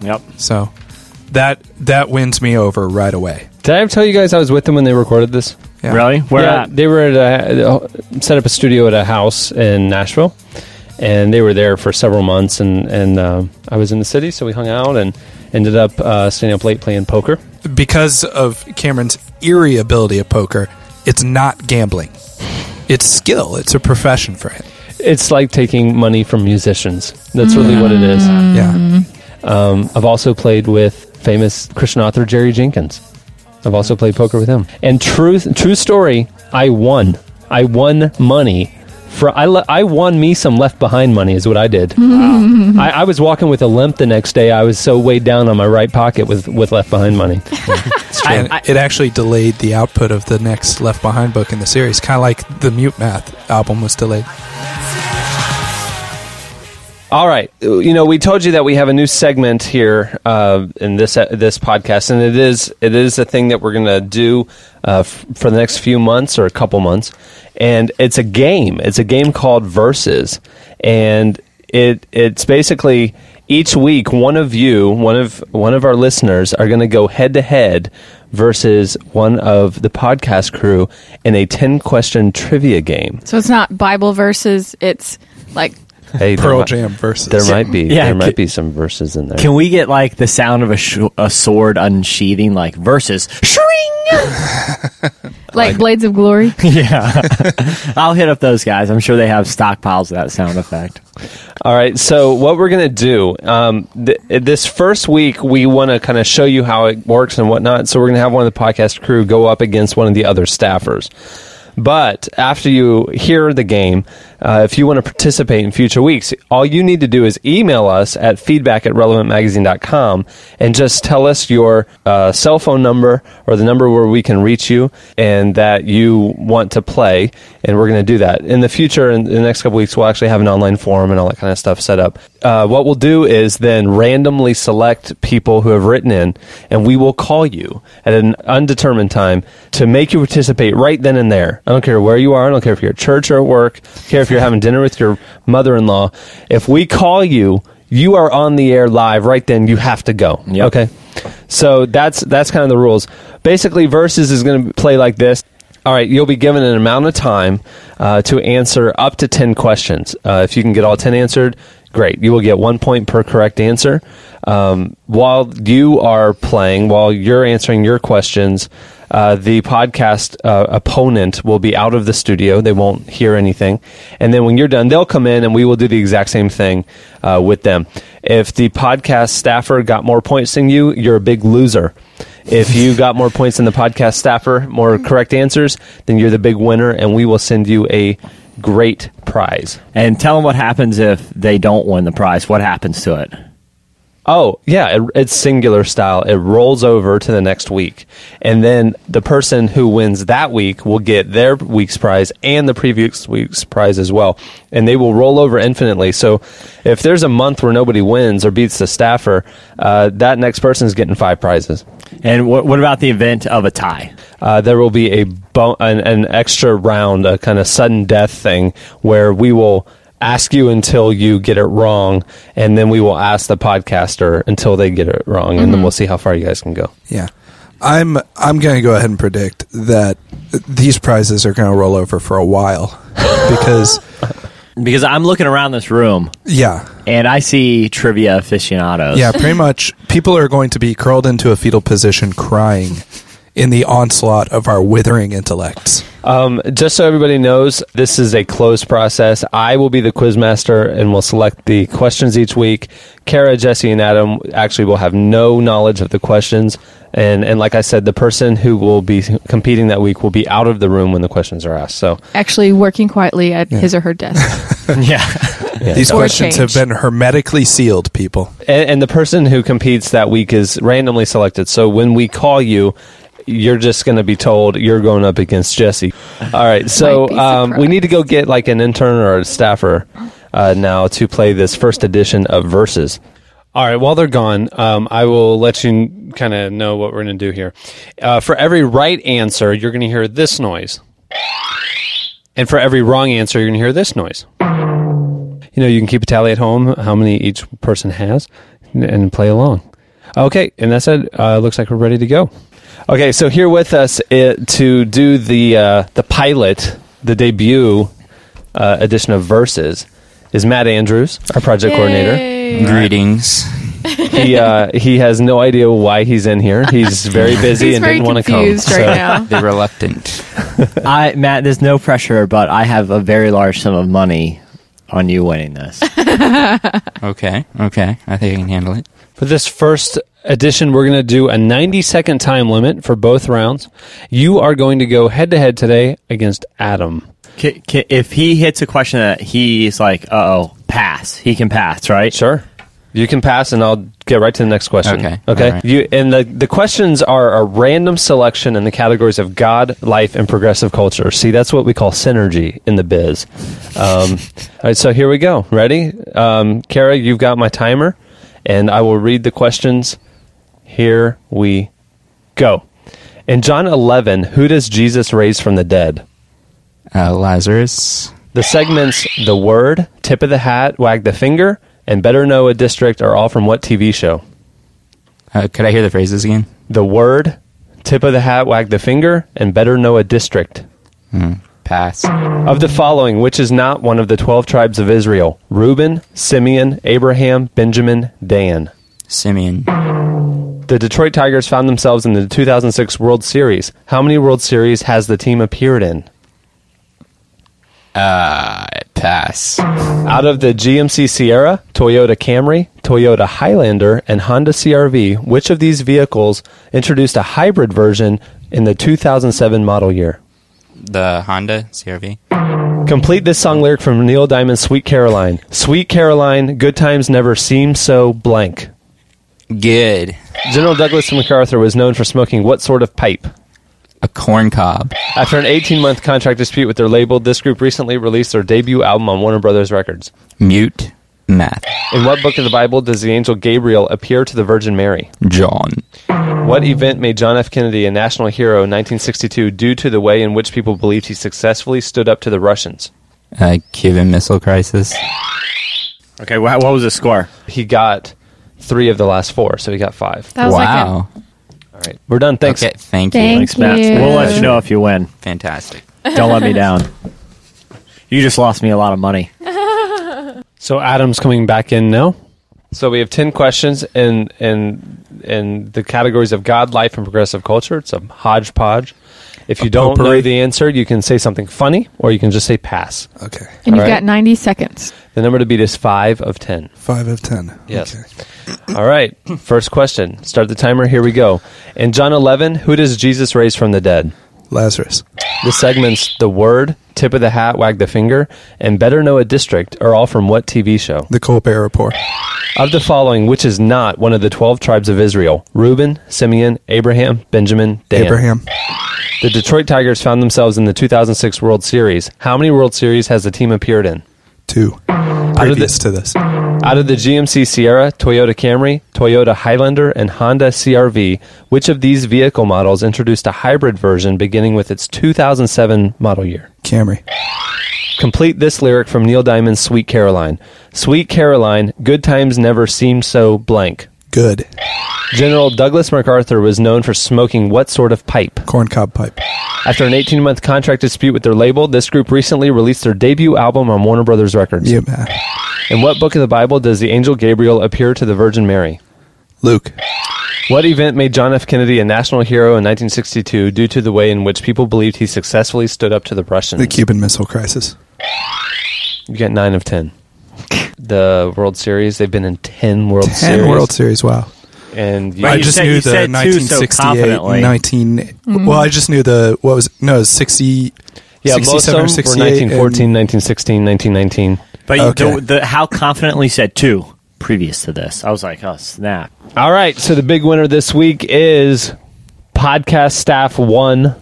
yep. so that that wins me over right away Did I ever tell you guys I was with them when they recorded this? Yeah. Really? Where yeah, at? they were at a, set up a studio at a house in Nashville, and they were there for several months. And and um I was in the city, so we hung out and ended up uh, staying up late playing poker. because of Cameron's eerie ability at poker, it's not gambling. It's skill. It's a profession for him. It's like taking money from musicians. That's really what it is. Yeah. Um, I've also played with famous Christian author Jerry Jenkins. I've also played poker with him. And truth, true story, I won. I won money. For I, le- I won me some left behind money is what I did. I, I was walking with a limp the next day. I was so weighed down on my right pocket with, with left behind money. And I- it actually delayed the output of the next Left Behind book in the series, kind of like the Mute Math album was delayed. All right, you know we told you that we have a new segment here uh, in this uh, this podcast, and it is it is a thing that we're going to do uh, f- for the next few months or a couple months, and it's a game. It's a game called Versus, and it it's basically each week one of you, one of one of our listeners, are going to go head to head versus one of the podcast crew in a ten question trivia game. So it's not Bible verses. It's like Hey, there Pearl might- Jam versus. There might be Yeah, there might c- be some verses in there. Can we get like the sound of a, sh- a sword unsheathing, like versus shring? like Blades of Glory. yeah, I'll hit up those guys. I'm sure they have stockpiles of that sound effect. All right. So what we're gonna do um, th- this first week, we want to kind of show you how it works and whatnot. So we're gonna have one of the podcast crew go up against one of the other staffers. But after you hear the game, uh, if you want to participate in future weeks, all you need to do is email us at feedback at relevantmagazine.com and just tell us your uh, cell phone number or the number where we can reach you and that you want to play. And we're going to do that. In the future, in the next couple weeks, we'll actually have an online forum and all that kind of stuff set up. Uh, what we'll do is then randomly select people who have written in, and we will call you at an undetermined time to make you participate right then and there. I don't care where you are. I don't care if you're at church or at work. I don't care if you're having dinner with your mother-in-law. If we call you, you are on the air live right then. You have to go. Yep. Okay. So that's that's kind of the rules. Basically, versus is going to play like this. All right, you'll be given an amount of time uh, to answer up to 10 questions. Uh, if you can get all 10 answered, great. You will get one point per correct answer. Um, while you are playing, while you're answering your questions, uh, the podcast uh, opponent will be out of the studio. They won't hear anything. And then when you're done, they'll come in and we will do the exact same thing uh, with them. If the podcast staffer got more points than you, you're a big loser. If you got more points than the podcast staffer, more correct answers, then you're the big winner, and we will send you a great prize. And tell them what happens if they don't win the prize. What happens to it? Oh, yeah, it, it's singular style. It rolls over to the next week. And then the person who wins that week will get their week's prize and the previous week's prize as well. And they will roll over infinitely. So if there's a month where nobody wins or beats the staffer, uh, that next person is getting five prizes. And what, what about the event of a tie? uh, there will be a bo- an, an extra round, a kind of sudden death thing, where we will ask you until you get it wrong, and then we will ask the podcaster until they get it wrong, and then mm-hmm. we'll see how far you guys can go. Yeah. I'm I'm going to go ahead and predict that these prizes are going to roll over for a while because Because I'm looking around this room yeah. and I see trivia aficionados. Yeah, pretty much people are going to be curled into a fetal position crying in the onslaught of our withering intellects. Um, just so everybody knows, this is a closed process. I will be the quizmaster and will select the questions each week. Kara, Jesse, and Adam actually will have no knowledge of the questions. And, and like I said, the person who will be competing that week will be out of the room when the questions are asked. So Actually working quietly at his or her desk. yeah. These Or questions have been hermetically sealed, people. and, and the person who competes that week is randomly selected. So when we call you, you're just going to be told you're going up against Jesse. All right. So um, we need to go get like an intern or a staffer uh, now to play this first edition of Versus. All right. While they're gone, um, I will let you kind of know what we're going to do here. Uh, for every right answer, you're going to hear this noise. And for every wrong answer, you're going to hear this noise. You know, you can keep a tally at home, how many each person has, and play along. Okay, and that's it. Uh, looks like we're ready to go. Okay, so here with us uh, to do the uh, the pilot, the debut uh, edition of Versus, is Matt Andrews, our project coordinator. Greetings. He uh, he has no idea why he's in here. He's very busy He's and very didn't want to come. right So- now. The reluctant. I Matt, there's no pressure, but I have a very large sum of money on you winning this. Okay, okay. I think I can handle it. For this first edition, we're going to do a 90 second time limit for both rounds. You are going to go head to head today against Adam. Ki- ki- if he hits a question that he's like, "Uh oh, pass," he can pass, right? Sure. You can pass, and I'll get right to the next question. Okay. Okay. All right. You and the the questions are a random selection in the categories of God, life, and progressive culture. See, that's what we call synergy in the biz. Um, all right. So here we go. Ready, um, Kara? You've got my timer, and I will read the questions. Here we go. In John 11, who does Jesus raise from the dead? Uh, Lazarus. The segments The Word, Tip of the Hat, Wag the Finger, and Better Know a District are all from what TV show? Uh, could I hear the phrases again? The Word, Tip of the Hat, Wag the Finger, and Better Know a District. Pass. Of the following, which is not one of the 12 tribes of Israel? Reuben, Simeon, Abraham, Benjamin, Dan. Simeon. The Detroit Tigers found themselves in the 2006 World Series. How many World Series has the team appeared in? Uh, pass. Out of the GMC Sierra, Toyota Camry, Toyota Highlander, and Honda CRV, which of these vehicles introduced a hybrid version in the 2007 model year? The Honda CRV. Complete this song lyric from Neil Diamond's Sweet Caroline. Sweet Caroline, good times never seem so blank. Good. General Douglas MacArthur was known for smoking what sort of pipe? A corn cob. After an 18 month contract dispute with their label, this group recently released their debut album on Warner Brothers Records. Mute. Math. In what book of the Bible does the angel Gabriel appear to the Virgin Mary? John. What event made John F. Kennedy a national hero in 1962 due to the way in which people believed he successfully stood up to the Russians? Uh, Cuban Missile Crisis. Okay, wha- what was the score? He got three of the last four, so he got five. That was wow. All right, we're done. Thanks. Okay, thank you. Thank Thanks, Matt. you. We'll let you know if you win. Fantastic. Don't let me down. You just lost me a lot of money. So Adam's coming back in now. So we have ten questions in in in the categories of God, life, and progressive culture. It's a hodgepodge. If you A don't know the answer, you can say something funny, or you can just say pass. Okay. And you've All right. got 90 seconds. The number to beat is five of ten. Five of ten. Yes. Okay. All right. First question. Start the timer. Here we go. In John 11, who does Jesus raise from the dead? Lazarus. The segments The Word, Tip of the Hat, Wag the Finger, and Better Know a District are all from what TV show? The Colbert Report. Of the following, which is not one of the 12 tribes of Israel? Reuben, Simeon, Abraham, Benjamin, Dan. Abraham. The Detroit Tigers found themselves in the 2006 World Series. How many World Series has the team appeared in? Two. of Previous the- to this. Out of the GMC Sierra, Toyota Camry, Toyota Highlander, and Honda CRV, which of these vehicle models introduced a hybrid version beginning with its 2007 model year? Camry. Complete this lyric from Neil Diamond's Sweet Caroline. Sweet Caroline, good times never seem so blank. Good. General Douglas MacArthur was known for smoking what sort of pipe? Corncob pipe. After an 18 month contract dispute with their label, this group recently released their debut album on Warner Brothers Records. Yeah, man. In what book of the Bible does the angel Gabriel appear to the Virgin Mary? Luke. What event made John F. Kennedy a national hero in 1962 due to the way in which people believed he successfully stood up to the Russians? The Cuban Missile Crisis. You get 9 of 10. The World Series, they've been in 10 World Ten Series. World Series. Wow. And you, I you just said- knew you the said two so 1968, confidently. 19. Well, I just knew the what was no 60. yeah, most of them were 68 1914, and- 1916, 1919. But Okay. the, the, how confidently said two previous to this? I was like, oh snap! All right, so the big winner this week is podcast staff one,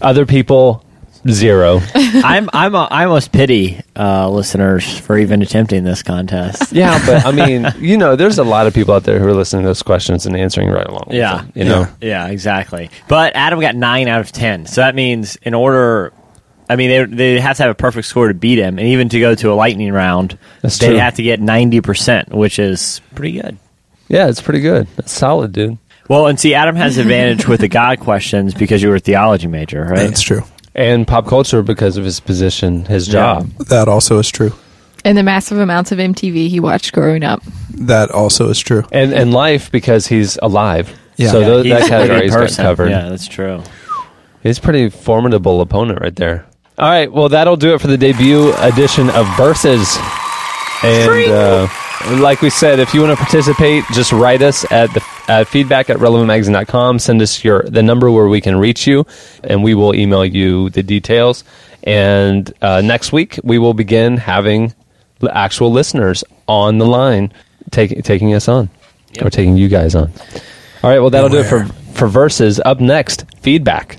other people zero. I'm I'm a, I almost pity uh, listeners for even attempting this contest. yeah, but I mean, you know, there's a lot of people out there who are listening to those questions and answering right along. with Yeah. them, you know. Yeah, exactly. But Adam got nine out of ten, so that means in order, I mean, they they have to have a perfect score to beat him, and even to go to a lightning round, That's they true. have to get ninety percent, which is pretty good. Yeah, it's pretty good. That's solid, dude. Well, and see, Adam has advantage with the God questions because you were a theology major, right? That's true. And pop culture because of his position, his job. That also is true. And the massive amounts of MTV he watched growing up. That also is true. and and life because he's alive. Yeah. So Yeah, tho- He's that category is got covered. Yeah, that's true. He's a pretty formidable opponent right there. All right, well that'll do it for the debut edition of Versus. And uh, like we said, if you want to participate, just write us at the at feedback at relevantmagazine.com. Send us your the number where we can reach you, and we will email you the details. And uh, next week we will begin having the actual listeners on the line, taking taking us on, or taking you guys on. All right, well that'll do it for for Versus. Up next, feedback.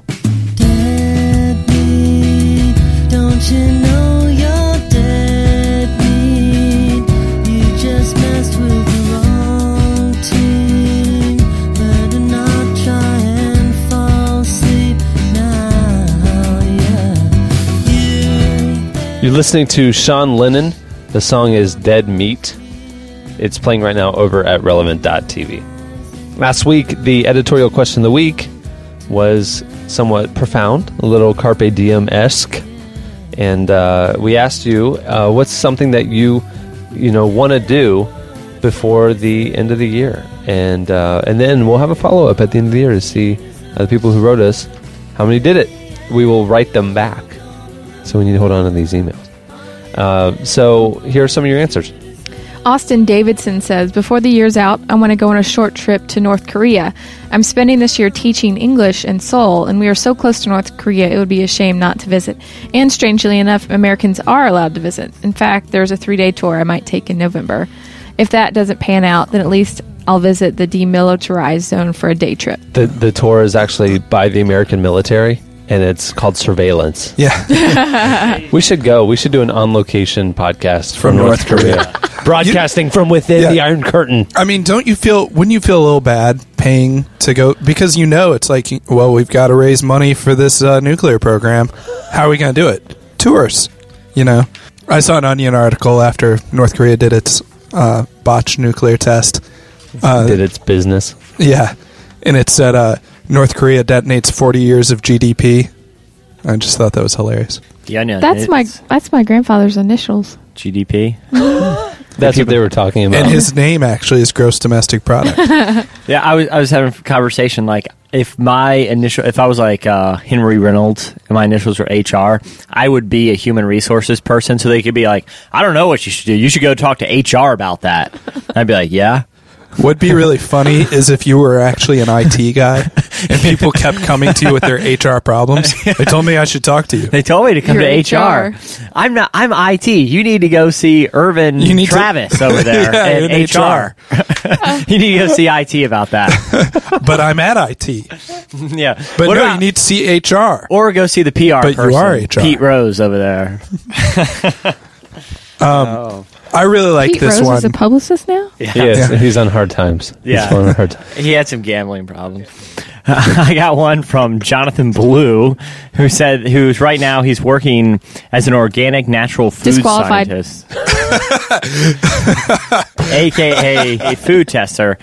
You're listening to Sean Lennon. The song is Dead Meat. It's playing right now over at relevant.tv. Last week, the editorial question of the week was somewhat profound, a little Carpe Diem esque. And uh, we asked you, uh, what's something that you, you know, want to do before the end of the year? And uh, and then we'll have a follow up at the end of the year to see the people who wrote us how many did it. We will write them back. So we need to hold on to these emails. Uh, so here are some of your answers. Austin Davidson says, Before the year's out, I want to go on a short trip to North Korea. I'm spending this year teaching English in Seoul, and we are so close to North Korea, it would be a shame not to visit. And strangely enough, Americans are allowed to visit. In fact, there's a three day tour I might take in November. If that doesn't pan out, then at least I'll visit the demilitarized zone for a day trip. The the tour is actually by the American military, and it's called Surveillance. Yeah. We should go. We should do an on location podcast from, From North, North Korea, broadcasting from within Yeah. the Iron Curtain. I mean, don't you feel, wouldn't you feel a little bad paying to go? Because you know, it's like, well, we've got to raise money for this uh, nuclear program. How are we going to do it? Tours. You know, I saw an Onion article after North Korea did its uh, botched nuclear test. Uh, Did its business. Yeah, and it said uh, North Korea detonates 40 years of GDP. I just thought that was hilarious. The onion. That's my that's my grandfather's initials. GDP. That's what they were talking about. And his name actually is gross domestic product. Yeah, I was I was having a conversation like if my initial if I was like uh, Henry Reynolds and my initials were HR, I would be a human resources person, so they could be like, I don't know what you should do. You should go talk to HR about that. And I'd be like, yeah. What'd be really funny is if you were actually an IT guy and people kept coming to you with their HR problems. They told me I should talk to you. They told me to come You're to HR. HR. I'm not. I'm IT. You need to go see Irvin You need to- Travis over there Yeah, at in HR. you need to go see IT about that. But I'm at IT. yeah, But What no, about- you need to see HR. or go see the PR But you person, are HR. Pete Rose over there. Um, oh. I really like Pete this Rose one. is a publicist now? he is. Yeah. He's on hard times. Yeah. He's on hard times. He had some gambling problems. I got one from Jonathan Blue, who said, who's right now he's working as an organic natural food Disqualified. scientist, aka a food tester.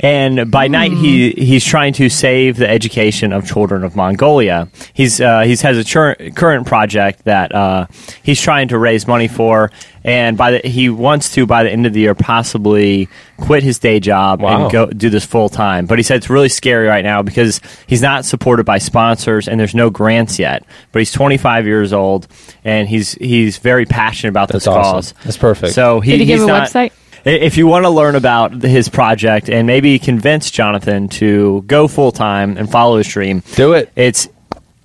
And by night, he he's trying to save the education of children of Mongolia. He's uh, he's has a chur- current project that uh, he's trying to raise money for, and by the, he wants to by the end of the year possibly quit his day job Wow. and go do this full time. But he said it's really scary right now because he's not supported by sponsors and there's no grants yet. But he's 25 years old and he's he's very passionate about That's this awesome. cause. That's perfect. So he, Did he give he's a not- website? I- If you want to learn about his project and maybe convince Jonathan to go full time and follow his dream, Do it. it's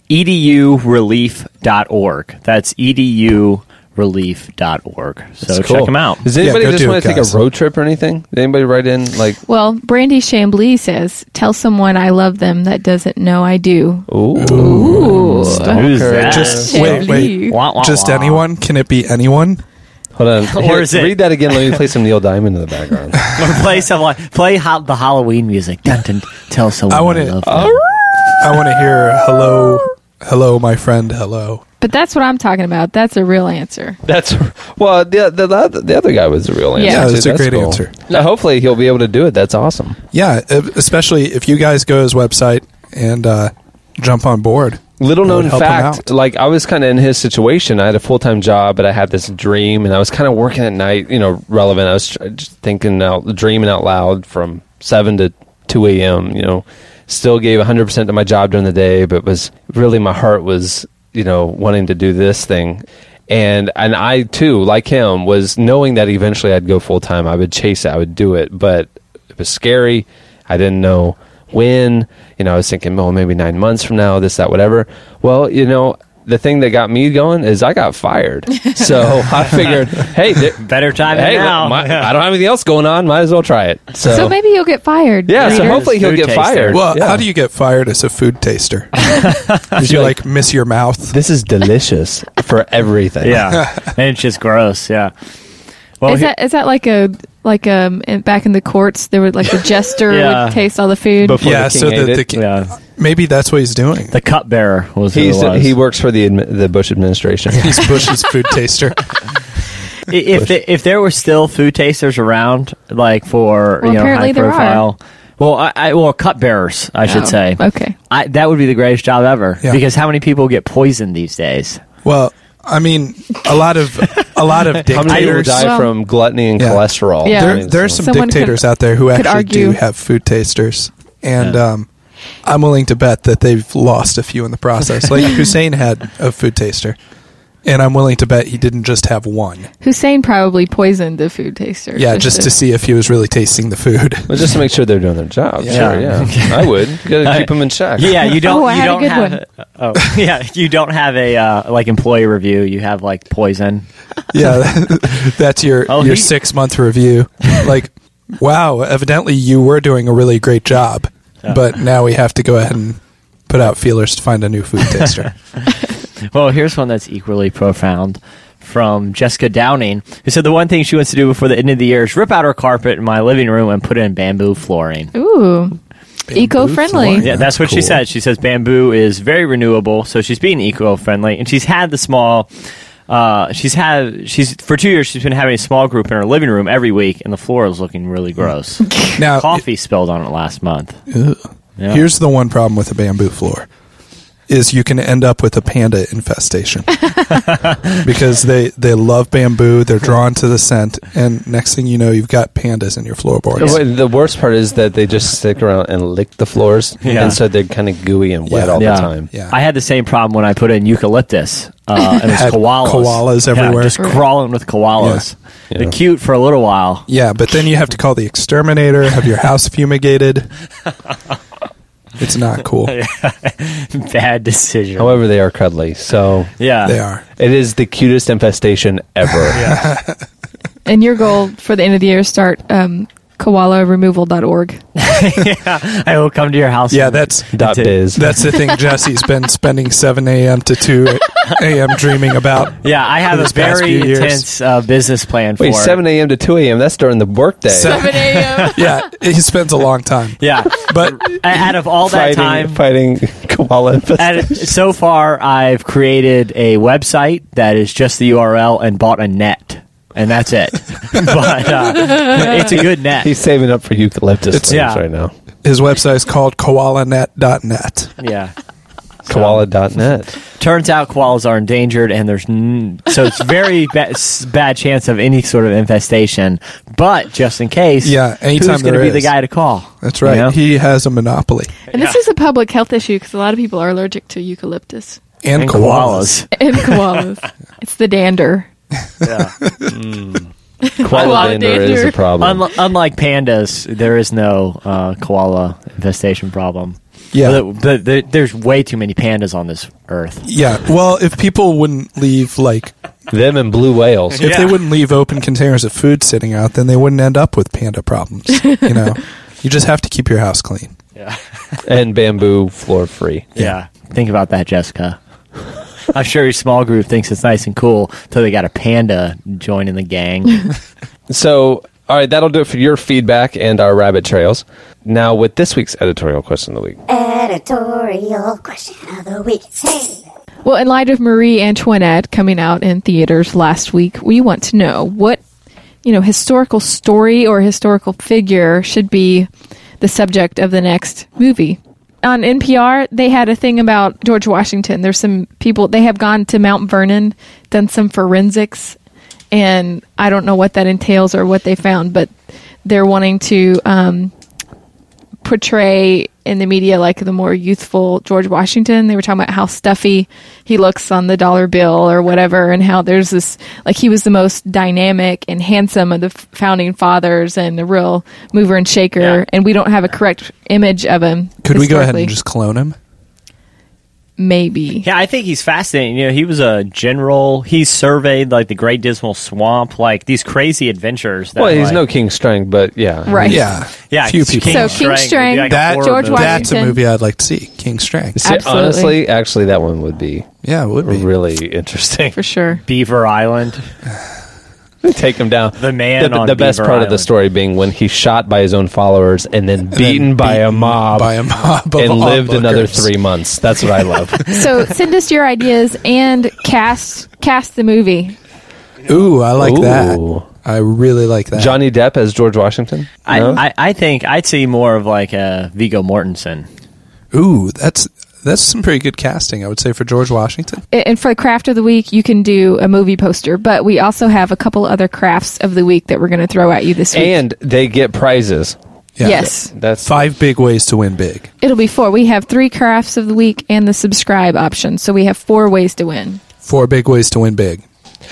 edurelief.org. That's edurelief.org. So That's check cool. him out. Does anybody go just want to take guys. a road trip or anything? Did anybody write in like, Well, Brandy Chambly says, "Tell someone I love them that doesn't know I do." ooh, Ooh, Who's that? Just wait, wait. Wah, wah, Just wah. anyone? Can it be anyone? Hold on, Or Here, is it- read that again? Let me play some Neil Diamond in the background. Or play some like play ho- the Halloween music. Dun, dun, tell someone I I, wanna- love Oh. them. I want to hear hello, hello, my friend, hello. But that's what I'm talking about. That's a real answer. That's well, the the, the, the other guy was a real answer. Yeah. Yeah, too. that's a great cool. answer. Now, hopefully, he'll be able to do it. That's awesome. Yeah, especially if you guys go to his website and uh, jump on board. Little known fact, like I was kind of in his situation. I had a full time job, but I had this dream, and I was kind of working at night. You know, relevant. I was just thinking out, dreaming out loud from seven to two a.m. You know, still gave hundred percent to my job during the day, but was really my heart was you know wanting to do this thing. And and I too, like him, was knowing that eventually I'd go full time. I would chase it. I would do it, but it was scary. I didn't know when. You know, I was thinking, oh, maybe nine months from now, this, that, whatever. Well, you know, the thing that got me going is I got fired. So I figured, hey, th- Better time hey, than now. my- I don't have anything else going on. Might as well try it. So, So maybe you'll get fired. yeah. So hopefully he'll get taster. fired. Well, Yeah. how do you get fired as a food taster? Did you like miss your mouth? This is delicious for everything. yeah, and it's just gross. Yeah. Well, is he- that is that like a like um in, back in the courts there would like the jester Yeah. would taste all the food. Before yeah, the king so ate the, it. the yeah, maybe that's what he's doing. the cupbearer was. He's, who it was. he works for the admi- the Bush administration. He's Bush's food taster. I- if the, if there were still food tasters around, like for Well, you know apparently high there are. profile. Well, I, I well cupbearers, I should Oh, say. Okay. I, that would be the greatest job ever. Yeah. Because how many people get poisoned these days? Well, I mean, a lot of a lot of How many people dictators. die Well- from gluttony and Yeah. cholesterol? Yeah. I There, mean, there are some Someone dictators could- out there who actually argue. do have food tasters, and um, I'm willing to bet that they've lost a few in the process. Like Hussein had a food taster, and I'm willing to bet he didn't just have one. Hussein probably poisoned the food taster. Yeah, just to see if he was really tasting the food. Well, just to make sure they're doing their job. Yeah. Sure, yeah. I would. You gotta keep them in check. Yeah, you don't. Oh, I you had a don't good have. Oh, yeah, you don't have a uh, like employee review. You have like poison. Yeah, that's your Oh, your he- six month review. Like, wow, evidently you were doing a really great job, but now we have to go ahead and put out feelers to find a new food taster. Well, here's one that's equally profound from Jessica Downing, who said the one thing she wants to do before the end of the year is rip out her carpet in my living room and put in bamboo flooring. Ooh, eco-friendly. Yeah, that's what she said. She says bamboo is very renewable, so she's being eco-friendly, and she's had the small. Uh, she's had she's for two years. She's been having a small group in her living room every week, and the floor is looking really gross. Now, Coffee spilled on it last month. Yeah. Here's the one problem with a bamboo floor is you can end up with a panda infestation because they they love bamboo they're drawn to the scent and next thing you know you've got pandas in your floorboards The, the worst part is that they just stick around and lick the floors, Yeah. and so they're kind of gooey and wet Yeah. all yeah. the time. Yeah. I had the same problem when I put in eucalyptus. Uh, and it was koalas. koalas Yeah, everywhere. just crawling with koalas. Yeah. They're cute for a little while. yeah but then you have to call the exterminator have your house fumigated it's not cool Bad decision. However, they are cuddly, so yeah, they are it is the cutest infestation ever. And your goal for the end of the year is start um, koalaremoval.org. Yeah, I will come to your house. yeah that's Dot biz. that's the thing jesse's been spending 7 a.m to 2 a.m dreaming about yeah. I have a this very intense uh, business plan for Wait, seven a.m. to two a.m. That's during the workday. Seven- a.m. yeah he spends a long time Yeah, but out of all that fighting, time, fighting koala at, so far I've created a website that is just the URL and bought a net, and that's it. but uh, it's a good net. He's saving up for eucalyptus It's- yeah. right now. his website is called koalanet.net yeah. Koala.net. Turns out koalas are endangered, and there's n- so it's very ba- bad chance of any sort of infestation. But just in case, Yeah, anytime who's going to be the guy to call? That's right. You know? He has a monopoly. And this is a public health issue because a lot of people are allergic to eucalyptus And, And koalas. and koalas. it's the dander. Koala Koala dander is dander. a problem. Unlike pandas, there is no uh, koala infestation problem. Yeah. But, but there, there's way too many pandas on this earth. Yeah. Well, if people wouldn't leave, like, Them and blue whales. if they wouldn't leave open containers of food sitting out, then they wouldn't end up with panda problems. you know, you just have to keep your house clean. Yeah, and bamboo floor free. Yeah. Think about that, Jessica. I'm sure your small group thinks it's nice and cool until they got a panda joining the gang. So, all right, that'll do it for your feedback and our rabbit trails. Now, with this week's editorial question of the week. Editorial question of the week. Hey. Well, in light of Marie Antoinette coming out in theaters last week, we want to know what you know historical story or historical figure should be the subject of the next movie. on NPR, they had a thing about George Washington. There's some people they have gone to Mount Vernon, done some forensics, and I don't know what that entails or what they found, but they're wanting to um, portray in the media like the more youthful George Washington. They were talking about how stuffy he looks on the dollar bill or whatever, and how there's this like he was the most dynamic and handsome of the founding fathers and a real mover and shaker. Yeah. And we don't have a correct image of him. Could we go ahead and just clone him? Maybe? Yeah, I think he's fascinating. You know, he was a general. He surveyed like the Great Dismal Swamp, like these crazy adventures. That, Well, he's like- no King Strang, but yeah. Right. Yeah. Yeah, Few King people. So King Strang would Strang, like that George movie. that's a movie I'd like to see. King Strang. See, Absolutely. honestly, actually, that one would be Yeah, it would be. really interesting. for sure. Beaver Island. Take him down. The man The, on the best Beaver part of the story being when he's shot by his own followers and then beaten by a mob by a mob of and lived another three months. That's what I love. So send us your ideas and cast cast the movie. Ooh, I like Ooh. that. I really like that. Johnny Depp as George Washington. I, No? I, I think I'd see more of like uh, a Viggo Mortensen. Ooh, that's that's some pretty good casting, I would say, for George Washington. And for the craft of the week, you can do a movie poster, but we also have a couple other crafts of the week that we're going to throw at you this week. and they get prizes. Yeah. yes, That's Five big ways to win big. it'll be four. We have three crafts of the week and the subscribe option, so we have four ways to win. Four big ways to win big.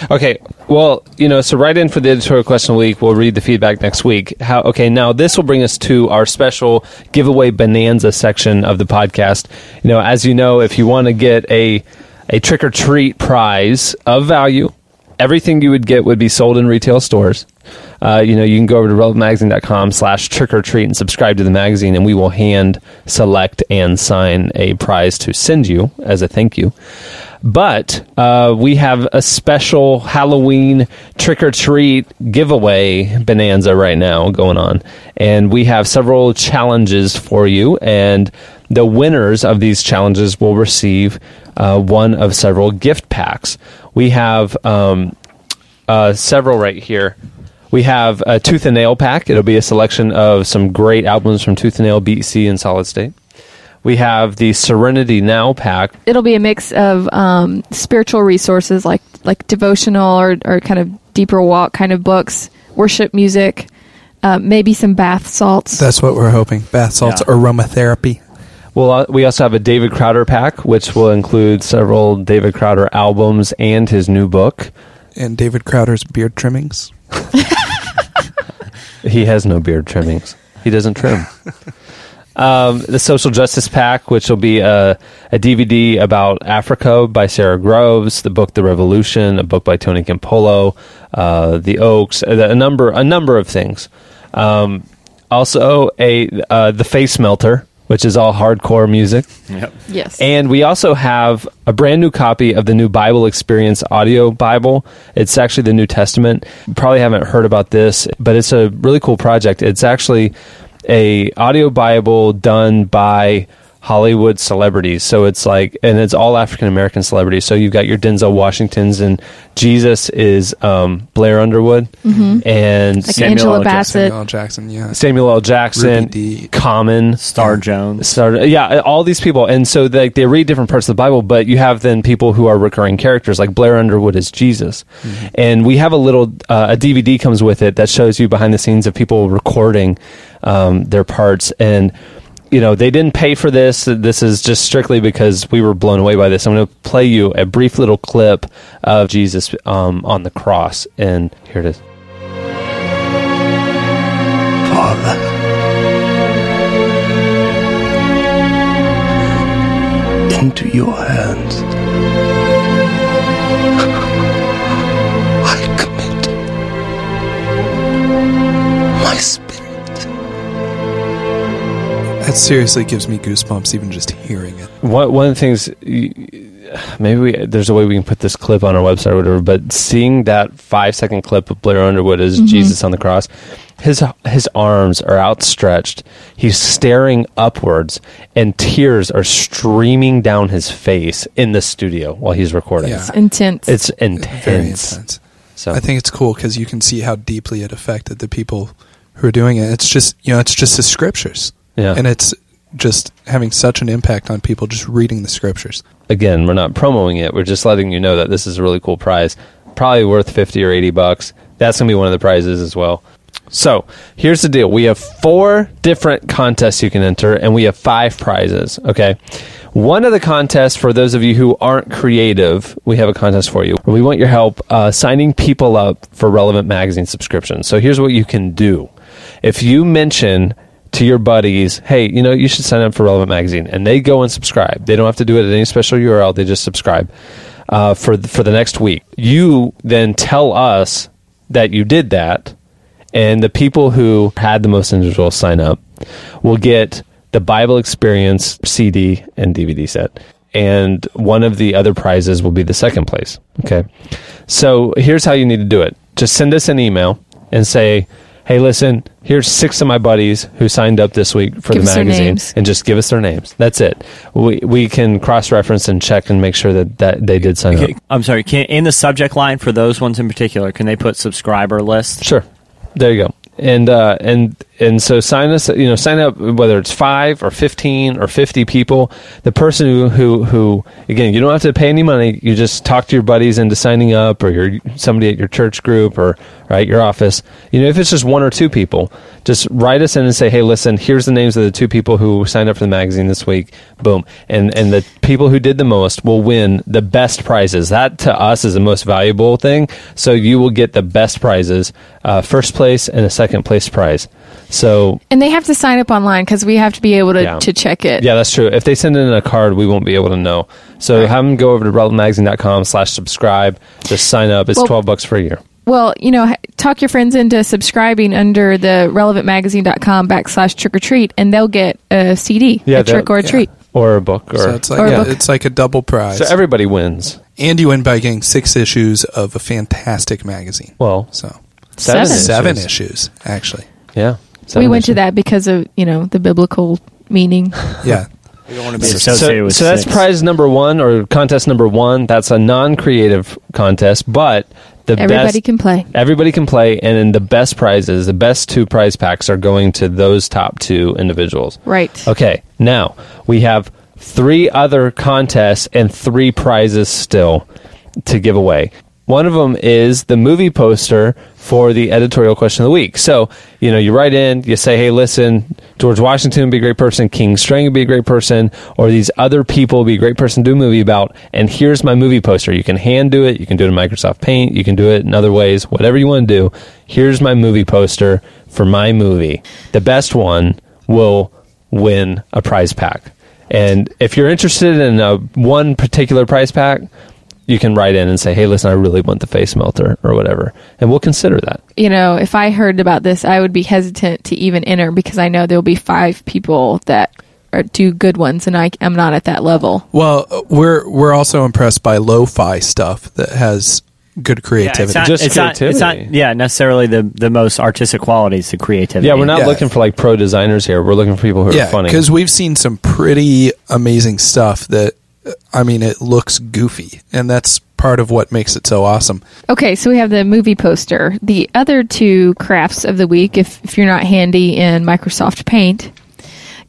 Okay, well, you know, so write in for the editorial question week. We'll read the feedback next week. How? Okay, now this will bring us to our special giveaway bonanza section of the podcast. You know, as you know, if you want to get a a trick or treat prize of value, everything you would get would be sold in retail stores. Uh, you know, you can go over to relevantmagazine.com slash trick or treat and subscribe to the magazine, and we will hand select and sign a prize to send you as a thank you. But uh, we have a special Halloween trick or treat giveaway bonanza right now going on. And we have several challenges for you. And the winners of these challenges will receive uh, one of several gift packs. We have um, uh, several right here. We have a Tooth and Nail pack. It'll be a selection of some great albums from Tooth and Nail, BC, and Solid State. We have the Serenity Now pack. It'll be a mix of um, spiritual resources like like devotional or, or kind of deeper walk kind of books, worship music, uh, maybe some bath salts. That's what we're hoping. Bath salts, Yeah. aromatherapy. Well, uh, we also have a David Crowder pack, which will include several David Crowder albums and his new book. And David Crowder's beard trimmings. He has no beard trimmings. He doesn't trim. um, the Social Justice Pack, which will be a, a DVD about Africa by Sara Groves, the book The Revolution, a book by Tony Campolo, uh, The Oaks, a, a number a number of things. Um, also, a uh, the Face Melter, which is all hardcore music. Yep. yes. And we also have a brand new copy of the new Bible Experience audio Bible. It's actually the New Testament. You probably haven't heard about this, but it's a really cool project. It's actually a audio Bible done by Hollywood celebrities. So it's like, and it's all African American celebrities. So you've got your Denzel Washingtons, and Jesus is um, Blair Underwood, and like Samuel Angela L. Jackson. Bassett. Samuel L. Jackson, yeah. Samuel L. Jackson, Common, Star Jones. started yeah all these people and so they, they read different parts of the bible but you have then people who are recurring characters like blair underwood is jesus and we have a little uh, a dvd comes with it that shows you behind the scenes of people recording um, their parts and you know they didn't pay for this this is just strictly because we were blown away by this i'm going to play you a brief little clip of jesus um, on the cross and here it is Father. Into your hands. I commit my spirit. That seriously gives me goosebumps even just hearing it. one, one of the things maybe we, there's a way we can put this clip on our website or whatever but seeing that five second clip of blair underwood as mm-hmm. jesus on the cross his his arms are outstretched he's staring upwards and tears are streaming down his face in the studio while he's recording Yeah. Intense. it's intense, Very intense. so I think it's cool because you can see how deeply it affected the people who are doing it. It's just you know, it's just the scriptures, yeah and it's just having such an impact on people just reading the scriptures. Again, we're not promoting it. We're just letting you know that this is a really cool prize. Probably worth 50 or 80 bucks. That's going to be one of the prizes as well. So, here's the deal. We have four different contests you can enter, and we have five prizes, okay? One of the contests, for those of you who aren't creative, we have a contest for you. We want your help uh, signing people up for relevant magazine subscriptions. So, here's what you can do. If you mention to your buddies, hey, you know, you should sign up for Relevant Magazine, and they go and subscribe. They don't have to do it at any special URL. They just subscribe uh, for th- for the next week. You then tell us that you did that, and the people who had the most individuals sign up will get the Bible Experience CD and DVD set. And one of the other prizes will be the second place. Okay. So here's how you need to do it just send us an email and say, hey, listen, here's six of my buddies who signed up this week for Give the us magazine, and just give us their names. That's it. We we can cross reference and check and make sure that, that they did sign Okay, up. I'm sorry. Can, in the subject line for those ones in particular, can they put subscriber list? Sure. There you go. And uh, and and so sign us. You know, sign up whether it's five or fifteen or fifty people. The person who who who again, you don't have to pay any money. You just talk to your buddies into signing up, or your somebody at your church group, or right your office. You know, if it's just one or two people, just write us in and say, hey, listen, here's the names of the two people who signed up for the magazine this week. Boom, and and the people who did the most will win the best prizes. That to us is the most valuable thing. So you will get the best prizes, uh, first place and a second place prize. So And they have to sign up online because we have to be able to, Yeah. to check it. yeah, that's true. If they send in a card, we won't be able to know. So have them go over to relevantmagazine.com slash subscribe. Just sign up. It's Well- 12 bucks for a year. Well, you know, talk your friends into subscribing under the relevantmagazine.com backslash trick or treat, and they'll get a CD, a trick or a yeah. treat. Or a book. Or, so it's like Or a yeah, book. it's like a double prize. so everybody wins. and you win by getting six issues of a fantastic magazine. Well, So Seven. seven issues actually. Yeah. We Seven went to that because of, you know, the biblical meaning. Yeah. We don't want to be So, associated with so that's prize number one or contest number one. That's a non-creative contest, but the Everybody best can play. everybody can play, and then the best prizes, the best two prize packs, are going to those top two individuals. Right. Okay, now we have three other contests and three prizes still to give away. One of them is the movie poster for the editorial question of the week. So, you know, you write in, you say, hey, listen, George Washington would be a great person, King Strang would be a great person, or these other people would be a great person to do a movie about, and here's my movie poster. You can hand do it, you can do it in Microsoft Paint, you can do it in other ways, whatever you want to do. Here's my movie poster for my movie. The best one will win a prize pack. And if you're interested in a, one particular prize pack, you can write in and say, "Hey, listen, I really want the face melter or whatever," and we'll consider that. You know, if I heard about this, I would be hesitant to even enter because I know there'll be five people that are, do good ones, and I am not at that level. Well, we're we're also impressed by lo-fi stuff that has good Yeah, creativity. it's not, Just it's not, it's not, creativity. yeah, necessarily the, the most artistic qualities, the creativity. Yeah, we're not Yeah. looking for like pro designers here. We're looking for people who are yeah, funny. because we've seen some pretty amazing stuff that I mean, it looks goofy, and that's part of what makes it so awesome. Okay, so we have the movie poster. The other two crafts of the week, if, if you're not handy in Microsoft Paint,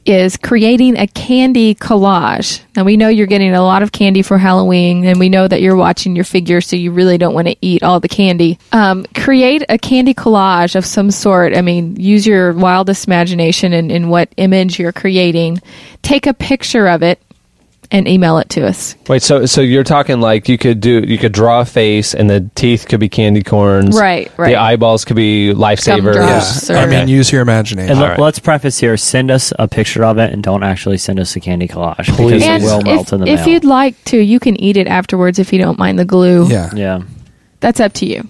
is creating a candy collage. Now, we know you're getting a lot of candy for Halloween, and we know that you're watching your figure, so you really don't want to eat all the candy. Um, create a candy collage of some sort. I mean, use your wildest imagination in, in what image you're creating. Take a picture of it and email it to us. Wait, so so you're talking like you could do you could draw a face and the teeth could be candy corns, Right, right. The eyeballs could be lifesavers. Yeah, or- I mean, use your imagination. And All let- right. let's preface here: send us a picture of it, and don't actually send us a candy collage because Please. it will if, melt in the if mail. you'd like to, you can eat it afterwards if you don't mind the glue. yeah, yeah, That's up to you.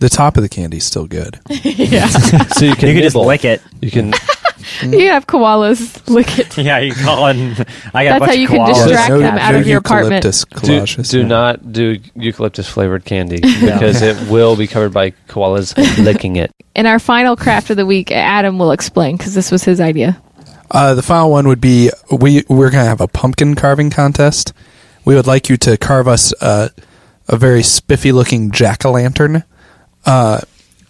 the top of the candy's still good. yeah. So you can you can just lick it. You can you have koalas lick it. Yeah, you call it. I got That's a bunch how you can distract no, them out no of your apartment. eucalyptus do, do not do eucalyptus flavored candy because it will be covered by koalas licking it. In our final craft of the week, Adam will explain because this was his idea. Uh, the final one would be we we're going to have a pumpkin carving contest. We would like you to carve us uh, a very spiffy looking jack o' lantern, uh,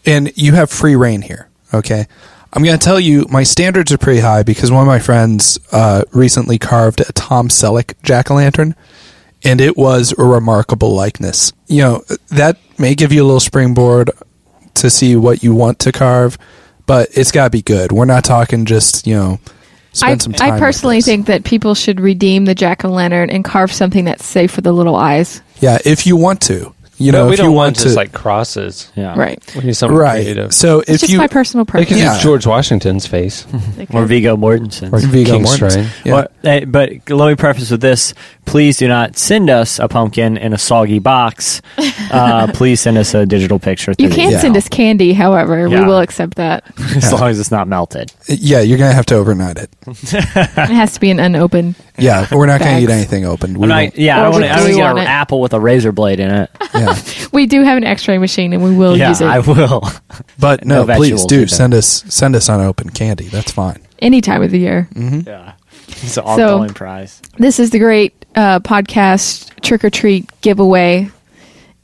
and you have free reign here. Okay, I'm going to tell you, my standards are pretty high because one of my friends uh, recently carved a Tom Selleck jack o' lantern, and it was a remarkable likeness. You know, that may give you a little springboard to see what you want to carve, but it's got to be good. We're not talking just, you know, spend I, some time. I personally think that people should redeem the jack o' lantern and carve something that's safe for the little eyes. Yeah, if you want to. You know, no, we don't you want want to. just like crosses. Yeah. Right. We need something right. creative. So It's if just you. my personal They preference. could Yeah. use George Washington's face. Or Viggo Mortensen. Or Viggo King Mortensen. Yeah. Well, eh, but let me preface with this: please do not send us a pumpkin in a soggy box. Uh, please send us a digital picture. You can the send us candy, however. We will accept that. as long as it's not melted. yeah, you're going to have to overnight it. It has to be an unopened. Yeah, we're not going to eat anything open. We I'm won't- not, yeah, I Or don't want to I don't glue get an apple with a razor blade in it. yeah. We do have an X-ray machine, and we will yeah, use it I will. But No no, please do either. send us send us unopened candy. That's fine. any time of the year. Mm-hmm. yeah, it's an ongoing prize. This is the great uh, podcast trick or treat giveaway,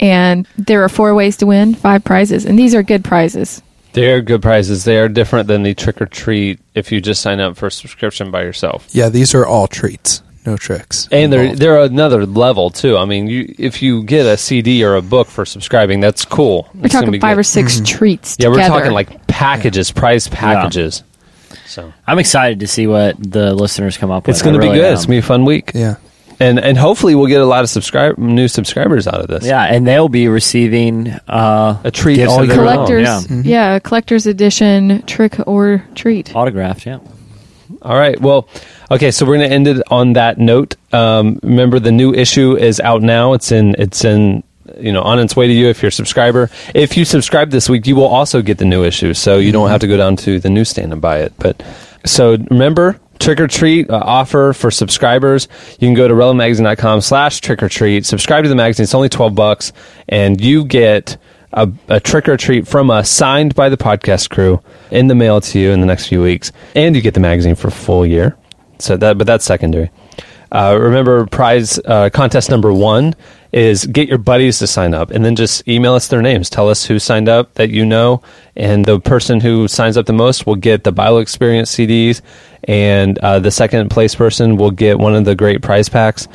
and there are four ways to win five prizes, and these are good prizes. They're good prizes. They are different than the trick or treat if you just sign up for a subscription by yourself. Yeah, these are all treats, no tricks. And they're involved. they're another level too. I mean, you if you get a CD or a book for subscribing, that's cool. We're It's talking be five good. or 6 treats. Yeah, we're talking like packages, prize packages. So I'm excited to see what the listeners come up with. it's going to I be really good. am. It's going to be a fun week. yeah. and and hopefully we'll get a lot of subscribe new subscribers out of this. Yeah, and they'll be receiving uh, A treat all of year their long. own, collectors. yeah. Yeah. collector's edition trick or treat. autographed. Yeah. All right. Well, okay. So we're going to end it on that note. Um, remember, the new issue is out now. It's in. It's in. You know, on its way to you if you're a subscriber. If you subscribe this week, you will also get the new issue, so you don't have to go down to the newsstand and buy it. But so remember, trick or treat uh, offer for subscribers. You can go to relevantmagazine.com slash trick or treat. Subscribe to the magazine. It's only twelve bucks, and you get a, a trick or treat from us signed by the podcast crew in the mail to you in the next few weeks, and you get the magazine for a full year. So that, but that's secondary. Uh, remember, prize uh, contest number one is get your buddies to sign up, and then just email us their names. Tell us who signed up that you know, and the person who signs up the most will get the Bio Experience CDs, and uh, the second place person will get one of the great prize packs.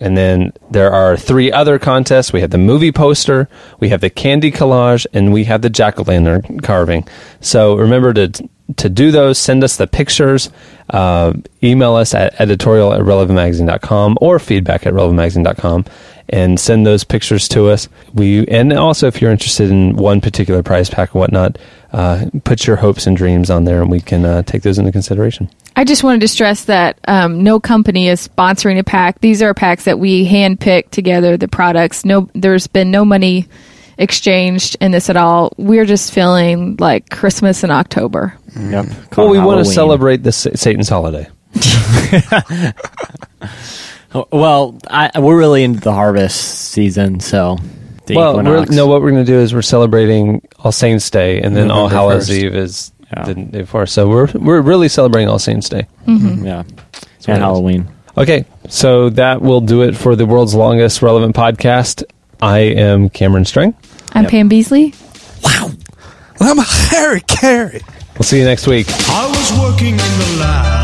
And then there are three other contests. We have the movie poster, we have the candy collage, and we have the jack o' lantern carving. So remember to to do those. Send us the pictures. Uh, email us at editorial at relevantmagazine.com or feedback at relevantmagazine.com and send those pictures to us. We and also if you're interested in one particular prize pack or whatnot, uh, put your hopes and dreams on there, and we can uh, take those into consideration. I just wanted to stress that um, no company is sponsoring a pack. These are packs that we handpick together. The products. No, there's been no money exchanged in this at all. We're just feeling like Christmas in October. Yep. Well, we want to celebrate the Sa- Satan's holiday. Well, I, we're really into the harvest season, so the well, we're, no, what we're going to do is we're celebrating All Saints Day, and then All November Hallows 1st. Eve is Yeah. the day before. So we're we're really celebrating All Saints Day. Mm-hmm. yeah, what and. Halloween. Okay, so that will do it for the world's longest relevant podcast. I am Cameron Strang. I'm Yep. Pam Beesly. Wow, I'm Harry Caray. We'll see you next week. I was working in the lab